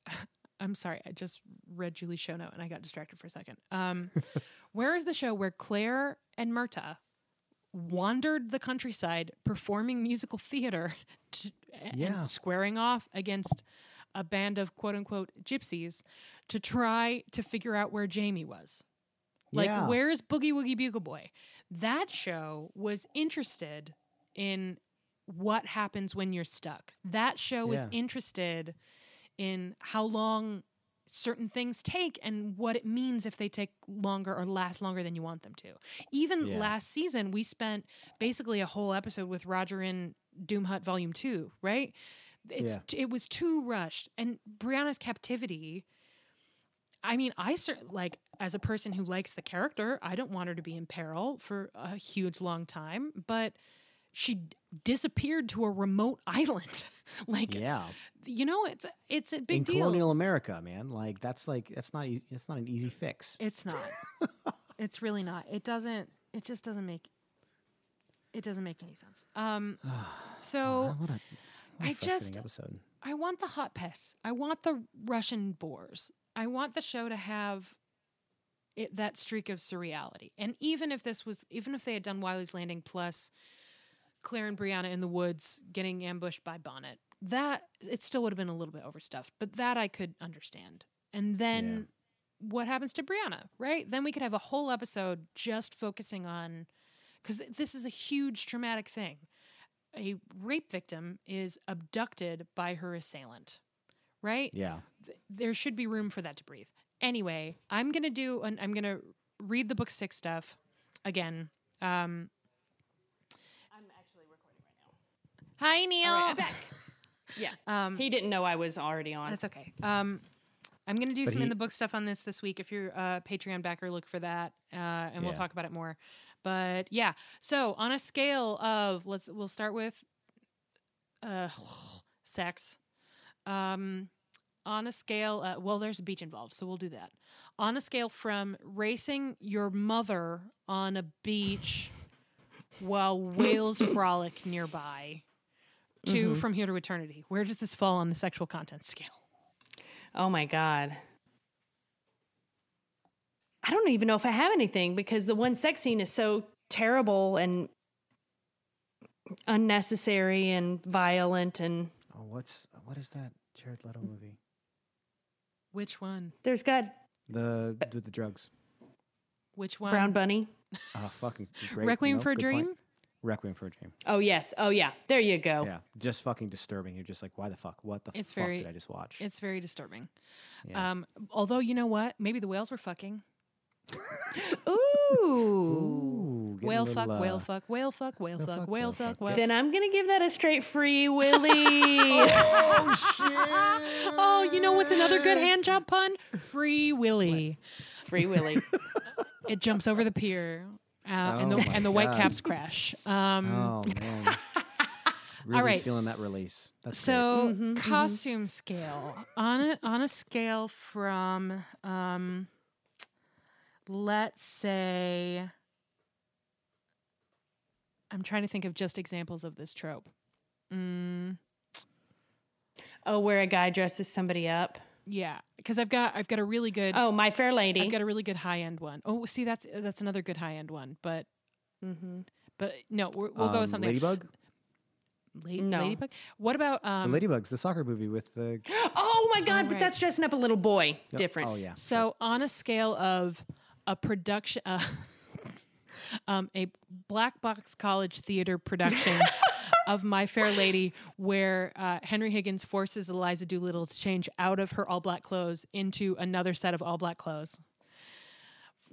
*laughs* I'm sorry, I just read Julie's show note and I got distracted for a second. Um *laughs* where is the show where Claire and Murtagh wandered the countryside performing musical theater *laughs* to, Yeah. and squaring off against a band of quote unquote gypsies to try to figure out where Jamie was. Like, Yeah. where's Boogie Woogie Bugle Boy? That show was interested in what happens when you're stuck. That show was interested in how long certain things take and what it means if they take longer or last longer than you want them to. Even Yeah. last season, we spent basically a whole episode with Roger in Doom Hut Volume 2, right? It's Yeah. it was too rushed. And Brianna's captivity I mean, I cer- like as a person who likes the character, I don't want her to be in peril for a huge long time, but she disappeared to a remote *laughs* island. like Yeah. you know, it's it's a big in deal. colonial America, man. Like that's like that's not easy, that's not an easy fix. It's not. *laughs* it's really not. It doesn't. It just doesn't make. It doesn't make any sense. Um. *sighs* so what a, what a I just- episode. I want the hot pests. I want the Russian boars. I want the show to have it, that streak of surreality. And even if this was, even if they had done Wylie's Landing plus Claire and Brianna in the woods getting ambushed by Bonnet, that it still would have been a little bit overstuffed. But that I could understand. And then what happens to Brianna, right? Then we could have a whole episode just focusing on because th- this is a huge traumatic thing. A rape victim is abducted by her assailant, right? Yeah. Th- there should be room for that to breathe. Anyway, I'm gonna do an, I'm gonna read the book six stuff again. Um, I'm actually recording right now. hi Neil. All right, I'm back. *laughs* Yeah. Um, He didn't know I was already on. That's okay. Um, I'm going to do But some in he- the book stuff on this this week. If you're a Patreon backer, look for that, uh, and we'll Yeah. talk about it more. But yeah, so on a scale of let's we'll start with uh, *sighs* sex. Um, on a scale, uh, well, there's a beach involved, so we'll do that. On a scale from racing your mother on a beach while *laughs* whales frolic nearby to from here to eternity, where does this fall on the sexual content scale? Oh my god. I don't even know if I have anything because the one sex scene is so terrible and unnecessary and violent and Oh, what's what is that Jared Leto movie? Which one? there's got The with the drugs. Which one? Brown Bunny. Oh, fucking great. Requiem no, for a good point. Dream. Requiem for a Dream. Oh yes. Oh yeah. There you go. Yeah, just fucking disturbing. You're just like, why the fuck? What the It's fuck very- did I just watch? It's very disturbing. Yeah. Um, although you know what? Maybe the whales were fucking. Ooh. Ooh, getting a Whale little, fuck, whale uh, fuck, whale fuck, whale fuck, fuck, whale whale fuck, fuck. whale. Then I'm gonna give that a straight free *laughs* Willy. Oh shit! Oh, you know what's another good hand job pun? Free Willy. free Willy. *laughs* It jumps over the pier, uh, and Oh the and the white caps crash. Um, Oh man. *laughs* Really right. feeling that release. That's So Mhm, mhm. costume scale on a on a scale from um let's say I'm trying to think of just examples of this trope. Mm, Oh, where a guy dresses somebody up. yeah, because I've got I've got a really good Oh, My Fair Lady. I've got a really good high end one. Oh, see that's that's another good high end one, but mm-hmm. but no, we're, we'll go Um, with something. Ladybug. La- No. Ladybug. What about um? the Ladybugs, the soccer movie with the. *gasps* Oh my God! Oh, But right. that's dressing up a little boy. Different. Oh yeah. So on a scale of a production, uh, *laughs* um, a black box college theater production *laughs* of My Fair Lady, where uh, Henry Higgins forces Eliza Doolittle to change out of her all black clothes into another set of all black clothes.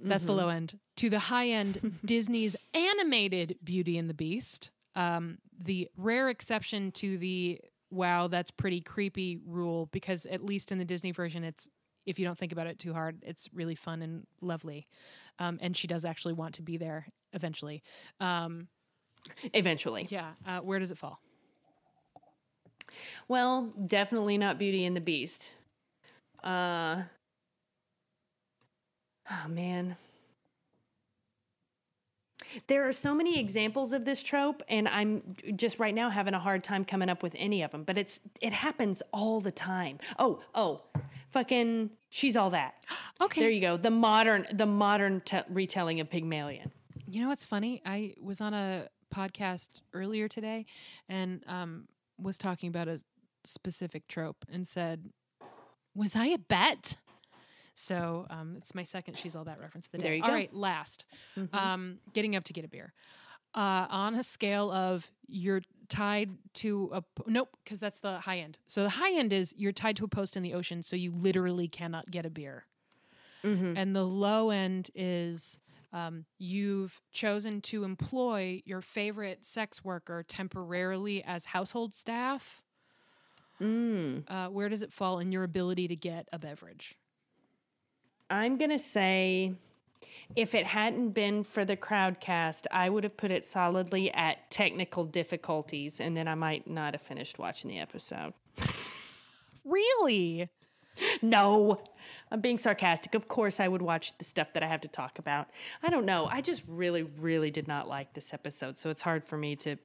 That's the low end. To the high end, *laughs* Disney's animated Beauty and the Beast. Um, the rare exception to the wow, that's pretty creepy rule, because at least in the Disney version, it's if you don't think about it too hard, it's really fun and lovely. Um, and she does actually want to be there eventually. Um, Eventually. yeah. Uh, where does it fall? Well, definitely not Beauty and the Beast. Uh Oh man. There are so many examples of this trope and I'm just right now having a hard time coming up with any of them, but it's it happens all the time. Oh, oh. Fucking she's all that. *gasps* Okay. There you go. The modern the modern te- retelling of Pygmalion. You know what's funny? I was on a podcast earlier today and um, was talking about a specific trope and said, "Was I a bet?" So um, it's my second "She's All That" reference of the day. There you All go. right, last, um, getting up to get a beer. Uh, on a scale of you're tied to a nope, because that's the high end. So the high end is you're tied to a post in the ocean, so you literally cannot get a beer. And the low end is um, you've chosen to employ your favorite sex worker temporarily as household staff. Uh, where does it fall in your ability to get a beverage? I'm going to say if it hadn't been for the crowdcast, I would have put it solidly at technical difficulties and then I might not have finished watching the episode. Really? No, I'm being sarcastic. Of course, I would watch the stuff that I have to talk about. I don't know. I just really, really did not like this episode, so it's hard for me to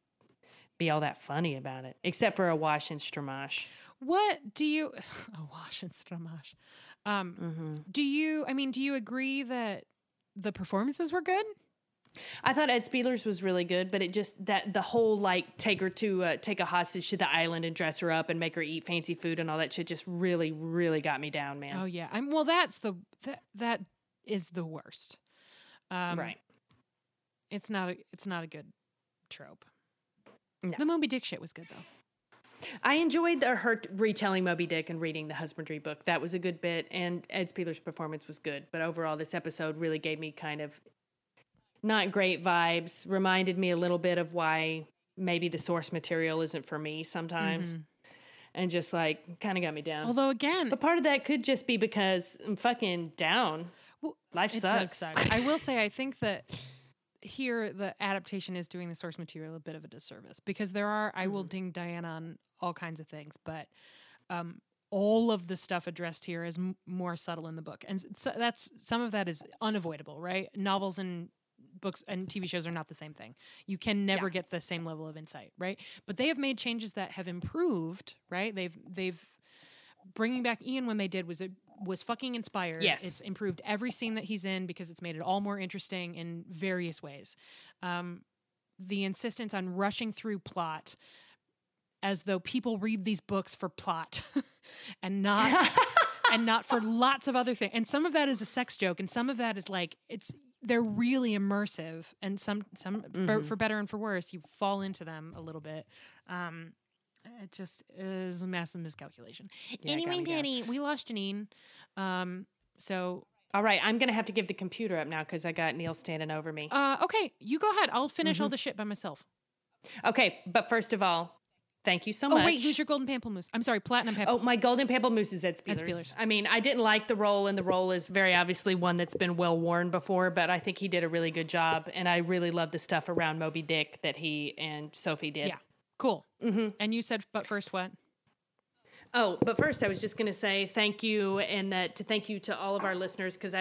be all that funny about it, except for a wash and stramash. What do you? *sighs* A wash and stramash. Um, Do you? I mean, do you agree that the performances were good? I thought Ed Speleers was really good, but it just that the whole like take her to uh, take a hostage to the island and dress her up and make her eat fancy food and all that shit just really, really got me down, man. Oh yeah. I'm well. That's the that that is the worst. Um, right. It's not a. It's not a good trope. No. The Moby Dick shit was good though. I enjoyed the her retelling Moby Dick and reading the husbandry book. That was a good bit, and Ed Speleers' performance was good. But overall, this episode really gave me kind of not great vibes. Reminded me a little bit of why maybe the source material isn't for me sometimes, mm-hmm. and just like kind of got me down. Although again, but part of that could just be because I'm fucking down. Well, Life sucks. I will say, I think that here the adaptation is doing the source material a bit of a disservice because there are. I Mm-hmm. will ding Diana on all kinds of things, but um, all of the stuff addressed here is m- more subtle in the book, and so that's some of that is unavoidable, right? Novels and books and TV shows are not the same thing. You can never get the same level of insight, right? But they have made changes that have improved, right? They've they've bringing back Ian when they did was it was fucking inspired. Yes. it's improved every scene that he's in because it's made it all more interesting in various ways. Um, the insistence on rushing through plot as though people read these books for plot *laughs* and not *laughs* and not for lots of other things. And some of that is a sex joke, and some of that is like it's they're really immersive, and some some for, for better and for worse, you fall into them a little bit. Um, it just is a massive miscalculation. got anyway, down. We lost Janine. Um, so All right, I'm gonna have to give the computer up now because I got Neil standing over me. uh, okay, you go ahead. I'll finish Mm-hmm. all the shit by myself. Okay, but first of all, thank you so much. Oh wait, who's your golden pamplemousse? I'm sorry, platinum Oh, my golden pamplemousse is Ed Speleers. Speleers. I mean, I didn't like the role, and the role is very obviously one that's been well worn before, but I think he did a really good job, and I really love the stuff around Moby Dick that he and Sophie did. yeah, cool. Mm-hmm. And you said, but first what? Oh, but first, I was just going to say thank you, and that to thank you to all of our listeners because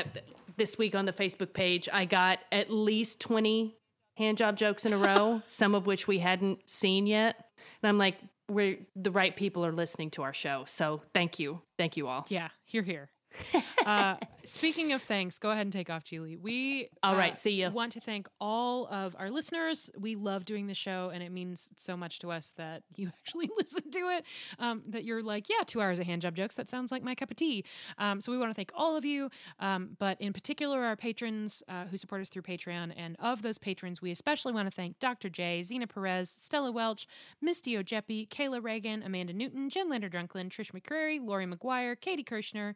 this week on the Facebook page, I got at least twenty hand job jokes in a row, *laughs* some of which we hadn't seen yet, and I'm like, we're the right people are listening to our show, so thank you, thank you all. Yeah, here, here. *laughs* uh, speaking of thanks, go ahead and take off, Julie. We All uh, right, see ya. Want to thank all of our listeners. We love doing the show, and it means so much to us that you *laughs* actually listen to it. Um, that you're like, yeah, two hours of hand job jokes. That sounds like my cup of tea. Um, so we want to thank all of you, um, but in particular our patrons uh, who support us through Patreon. And of those patrons, we especially want to thank Dr. J, Zena Perez, Stella Welch, Misty Ojepi, Kayla Reagan, Amanda Newton, Jen Lander Drunklin, Trish McCrary, Lori McGuire, Katie Kirschner.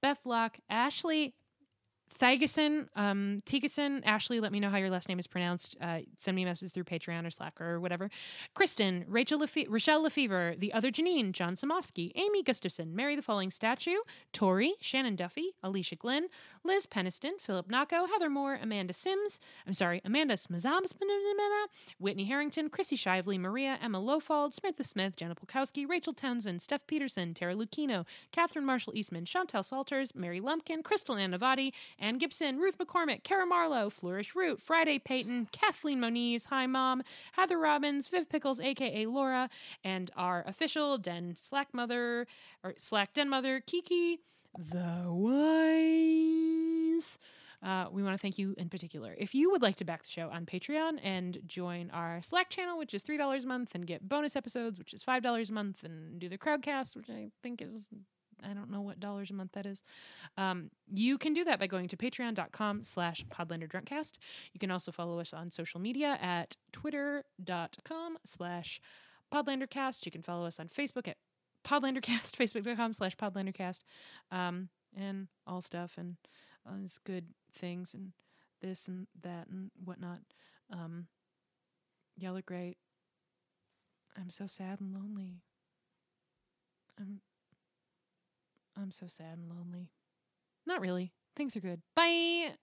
Beth Locke, Ashley, Thigason, um, Tigason, Ashley, let me know how your last name is pronounced. Uh, send me a message through Patreon or Slack or whatever. Kristen, Rachel Lefe- Rochelle Lefevre, The Other Janine, John Samoski, Amy Gustafson, Mary the Falling Statue, Tori, Shannon Duffy, Alicia Glenn, Liz Peniston, Philip Nacco, Heather Moore, Amanda Sims, I'm sorry, Amanda Smazabs, Whitney Harrington, Chrissy Shively, Maria, Emma Lofald, Samantha Smith, Jenna Polkowski, Rachel Townsend, Steph Peterson, Tara Lucchino, Catherine Marshall Eastman, Chantel Salters, Mary Lumpkin, Crystal Annavati, Ann Gibson, Ruth McCormick, Kara Marlowe, Flourish Root, Friday Payton, Kathleen Moniz, Hi Mom, Heather Robbins, Viv Pickles, aka Laura, and our official Den Slack Mother or Slack Den Mother, Kiki the Wise. Uh, we want to thank you in particular. If you would like to back the show on Patreon and join our Slack channel, which is $3 a month, and get bonus episodes, which is $5 a month, and do the crowdcast, which I think is I don't know what dollars a month that is. Um, you can do that by going to patreon.com slash podlanderdrunkcast. You can also follow us on social media at twitter.com slash podlandercast. You can follow us on Facebook at podlandercast, *laughs* facebook.com slash podlandercast, um, and all stuff and all these good things and this and that and whatnot. Um, y'all are great. I'm so sad and lonely. I'm I'm so sad and lonely. Not really. Things are good. Bye.